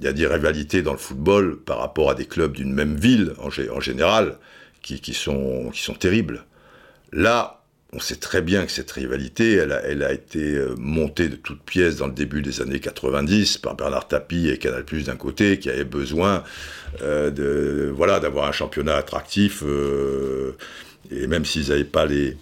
il y a des rivalités dans le football par rapport à des clubs d'une même ville en, général qui, sont qui sont terribles. Là on sait très bien que cette rivalité, elle a, elle a, été euh, montée de toutes pièces dans le début des années 90 par Bernard Tapie et Canal Plus d'un côté, qui avaient besoin euh, de, voilà, d'avoir un championnat attractif, euh, et même s'ils n'avaient pas les,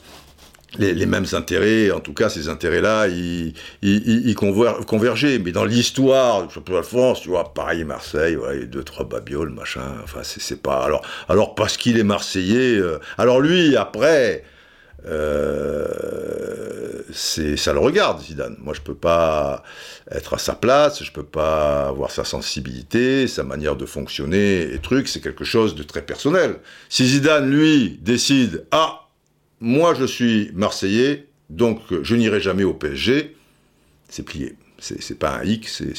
les, mêmes intérêts, en tout cas ces intérêts-là, ils, ils, ils convergeaient. Mais dans l'histoire du championnat de France, tu vois, Paris, Marseille, ouais, deux, trois babioles, machin, enfin c'est, pas... Alors, alors parce qu'il est Marseillais, alors lui, après euh, ça le regarde Zidane. Moi je peux pas être à sa place, je peux pas avoir sa sensibilité, sa manière de fonctionner et trucs, c'est quelque chose de très personnel. Si Zidane lui décide ah moi je suis marseillais donc je n'irai jamais au PSG, c'est plié. C'est pas un hic, c'est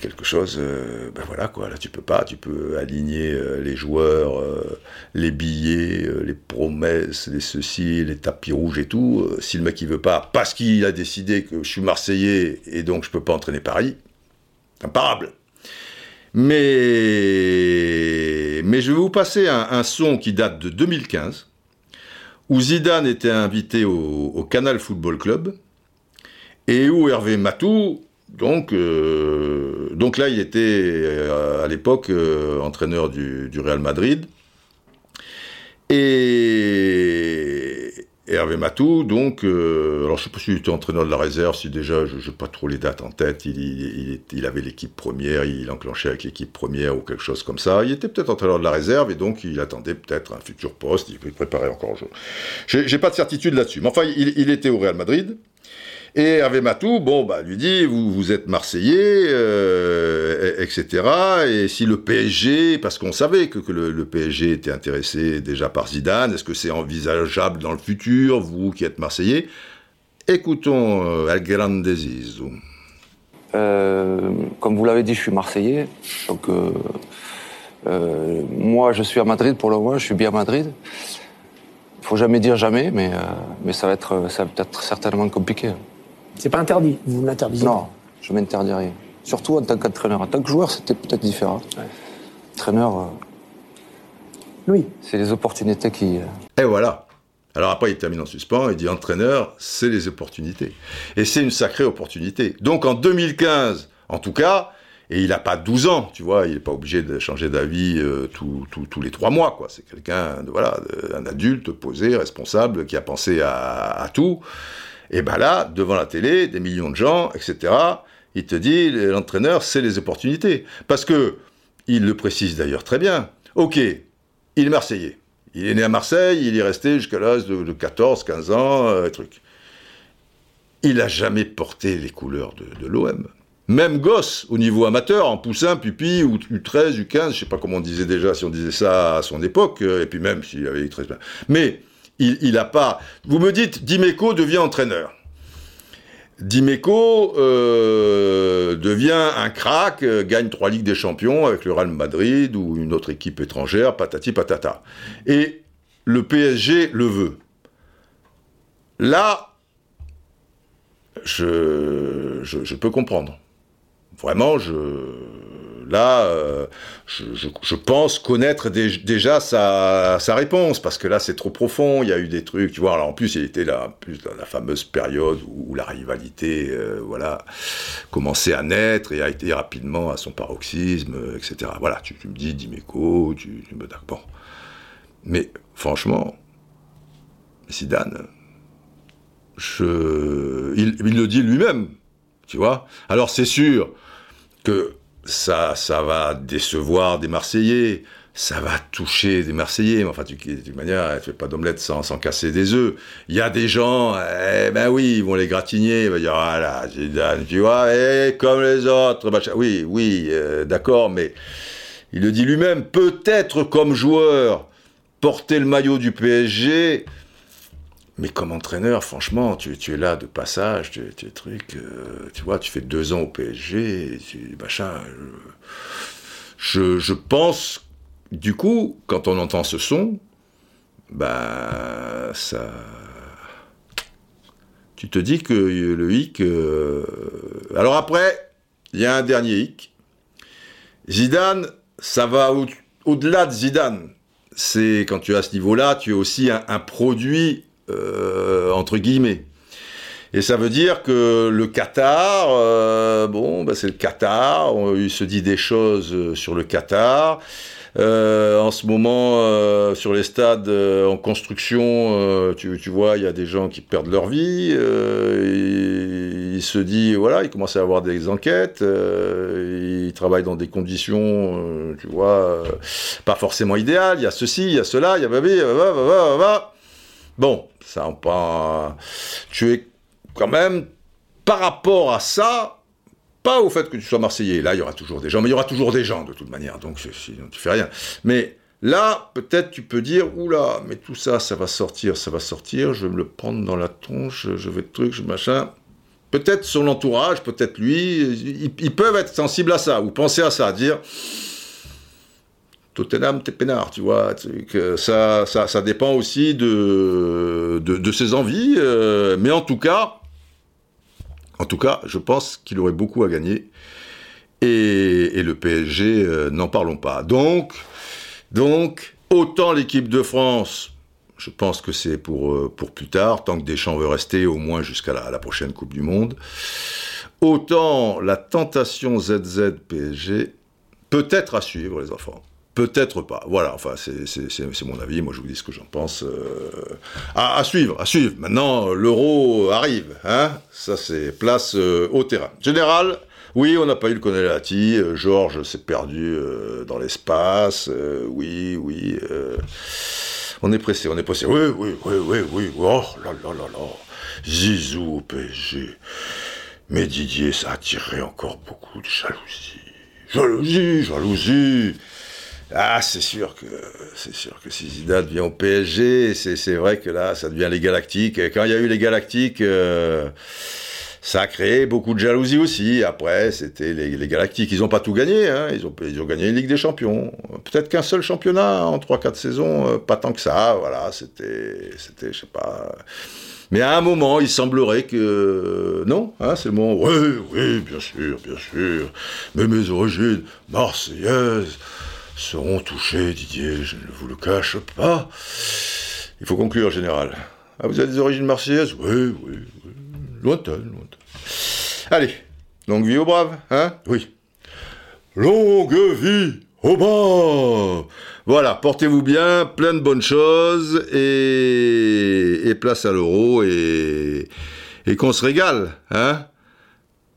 quelque chose, euh, ben voilà quoi, là tu peux pas, tu peux aligner euh, les joueurs, euh, les billets, les promesses, les ceci, les tapis rouges et tout. si le mec il veut pas, parce qu'il a décidé que je suis Marseillais et donc je peux pas entraîner Paris, imparable. Mais, mais je vais vous passer un, son qui date de 2015, où Zidane était invité au, Canal Football Club, et où Hervé Matou donc, euh, là, il était euh, à l'époque euh, entraîneur du, Real Madrid. Et, Hervé Matou, donc, alors je sais pas s'il était entraîneur de la réserve, si déjà, je n'ai pas trop les dates en tête, il, il, avait l'équipe première, il enclenchait avec l'équipe première ou quelque chose comme ça. Il était peut-être entraîneur de la réserve et donc il attendait peut-être un futur poste, il préparait encore un jeu. J'ai pas de certitude là-dessus, mais enfin, il était au Real Madrid. Et Hervé Matou, bon, bah, lui dit, vous, vous êtes Marseillais, euh, etc. Et si le PSG, parce qu'on savait que, le, PSG était intéressé déjà par Zidane, est-ce que c'est envisageable dans le futur, vous qui êtes Marseillais? Écoutons euh, Grande Zizou. Euh, comme vous l'avez dit, je suis Marseillais. Donc, moi, je suis à Madrid pour le moment, je suis bien à Madrid. Il faut jamais dire jamais, mais, mais ça, va être, ça va être certainement compliqué. C'est pas interdit, vous l'interdisez Non, je m'interdis rien. Surtout en tant qu'entraîneur. En tant que joueur, c'était peut-être différent. Entraîneur, euh, oui. c'est les opportunités qui... Euh, et voilà. Alors après, il termine en suspens, il dit entraîneur, c'est les opportunités. Et c'est une sacrée opportunité. Donc en 2015, en tout cas, et il n'a pas 12 ans, tu vois, il n'est pas obligé de changer d'avis euh, tous les trois mois, quoi. C'est quelqu'un, voilà, un adulte posé, responsable, qui a pensé à tout. Et ben là, devant la télé, des millions de gens, etc., il te dit, l'entraîneur, c'est les opportunités. Parce que, il le précise d'ailleurs très bien, ok, il est marseillais. Il est né à Marseille, il est resté jusqu'à l'âge de, 14, 15 ans, euh, truc. Il n'a jamais porté les couleurs de, l'OM. Même gosse, au niveau amateur, en poussin, pupi, ou U13, U15, je sais pas comment on disait déjà, si on disait ça à son époque, euh, et puis même s'il avait U13. Mais il n'a pas. Vous me dites, Dimeco devient entraîneur. Dimeco euh, devient un crack, euh, gagne trois Ligues des Champions avec le Real Madrid ou une autre équipe étrangère, patati patata. Et le PSG le veut. Là, je, je peux comprendre. Vraiment, je, là, euh, je, pense connaître déjà sa, réponse, parce que là, c'est trop profond, il y a eu des trucs, tu vois, en plus, il était là, plus dans la fameuse période où, la rivalité, euh, voilà, commençait à naître et a été rapidement à son paroxysme, etc. Voilà, tu, me dis Dimeco, tu, tu me... Bon. Mais, franchement, Zidane, il le dit lui-même, tu vois. Alors, c'est sûr que ça, va décevoir des Marseillais, ça va toucher des Marseillais, mais enfin, toute manière, tu fais pas d'omelette sans, sans casser des œufs. Il y a des gens, eh ben oui, ils vont les gratigner, ils vont dire, ah là, tu vois, eh, comme les autres, Oui, oui, euh, d'accord, mais il le dit lui-même, peut-être comme joueur, porter le maillot du PSG, mais comme entraîneur, franchement, tu, es là de passage, tu, es truc, tu vois, tu fais deux ans au PSG, tu, machin. Je, je, pense, du coup, quand on entend ce son, bah, ça. Tu te dis que le hic. Euh, alors après, il y a un dernier hic. Zidane, ça va au-delà de Zidane. C'est quand tu es à ce niveau-là, tu es aussi un produit euh, entre guillemets. Et ça veut dire que le Qatar, euh, bon, bah c'est le Qatar, il se dit des choses sur le Qatar. Euh, en ce moment, sur les stades en construction, tu, tu, vois, il y a des gens qui perdent leur vie. il, se dit, voilà, il commence à avoir des enquêtes. il travaille dans des conditions, tu vois, pas forcément idéales. Il y a ceci, il y a cela, il y a babi, va, va, va, Bon, ça pas. Tu es quand même, par rapport à ça, pas au fait que tu sois Marseillais. Là, il y aura toujours des gens, mais il y aura toujours des gens de toute manière, donc tu fais rien. Mais là, peut-être tu peux dire, oula, mais tout ça, ça va sortir, ça va sortir, je vais me le prendre dans la tronche, je vais truc, je machin. Peut-être son entourage, peut-être lui, ils, peuvent être sensibles à ça, ou penser à ça, dire Tottenham, t'es peinard, tu vois. Ça, ça, ça, dépend aussi de, de, ses envies. Euh, mais en tout cas, en tout cas, je pense qu'il aurait beaucoup à gagner. Et, le PSG, euh, n'en parlons pas. Donc, donc, autant l'équipe de France, je pense que c'est pour, euh, pour plus tard, tant que Deschamps veut rester, au moins jusqu'à la, la prochaine Coupe du Monde. Autant la tentation ZZ PSG, peut-être à suivre, les enfants. Peut-être pas. Voilà, enfin, c'est mon avis. Moi, je vous dis ce que j'en pense. Euh, à, suivre, à suivre. Maintenant, l'euro arrive. Hein Ça, c'est place euh, au terrain. Général, oui, on n'a pas eu le Conelati. Euh, Georges s'est perdu dans l'espace. oui, oui. on est pressé, on est pressé. Oui, oui, oui, oui, oui. Oh là là là là. Zizou au PSG. Mais Didier, ça a attiré encore beaucoup de jalousie. Jalousie, jalousie. Ah, c'est sûr que c'est sûr que si Zidane au PSG, c'est vrai que là, ça devient les Galactiques. Quand il y a eu les Galactiques, euh, ça a créé beaucoup de jalousie aussi. Après, c'était les, Galactiques. Ils n'ont pas tout gagné. Hein. Ils, ont, gagné une Ligue des Champions. Peut-être qu'un seul championnat en 3-4 saisons, euh, pas tant que ça. Voilà, c'était, c'était, je sais pas. Mais à un moment, il semblerait que non, hein, c'est le moment. Oui, oui, bien sûr, bien sûr. Mais mes origines marseillaises seront touchés, Didier, je ne vous le cache pas. Il faut conclure, général. Ah, vous avez des origines marseillaises? Oui, oui, oui. Lointaines, lointaines. Allez, longue vie aux braves, hein? Oui. Longue vie aux braves Voilà, portez-vous bien, plein de bonnes choses, et, place à l'euro, et, et qu'on se régale, hein?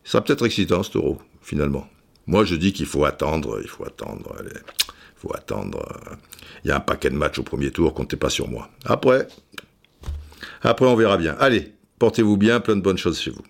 Ça sera peut-être excitant, cet euro, finalement. Moi, je dis qu'il faut attendre, il faut attendre. Il faut attendre. Il y a un paquet de matchs au premier tour, comptez pas sur moi. Après, après on verra bien. Allez, portez-vous bien, plein de bonnes choses chez vous.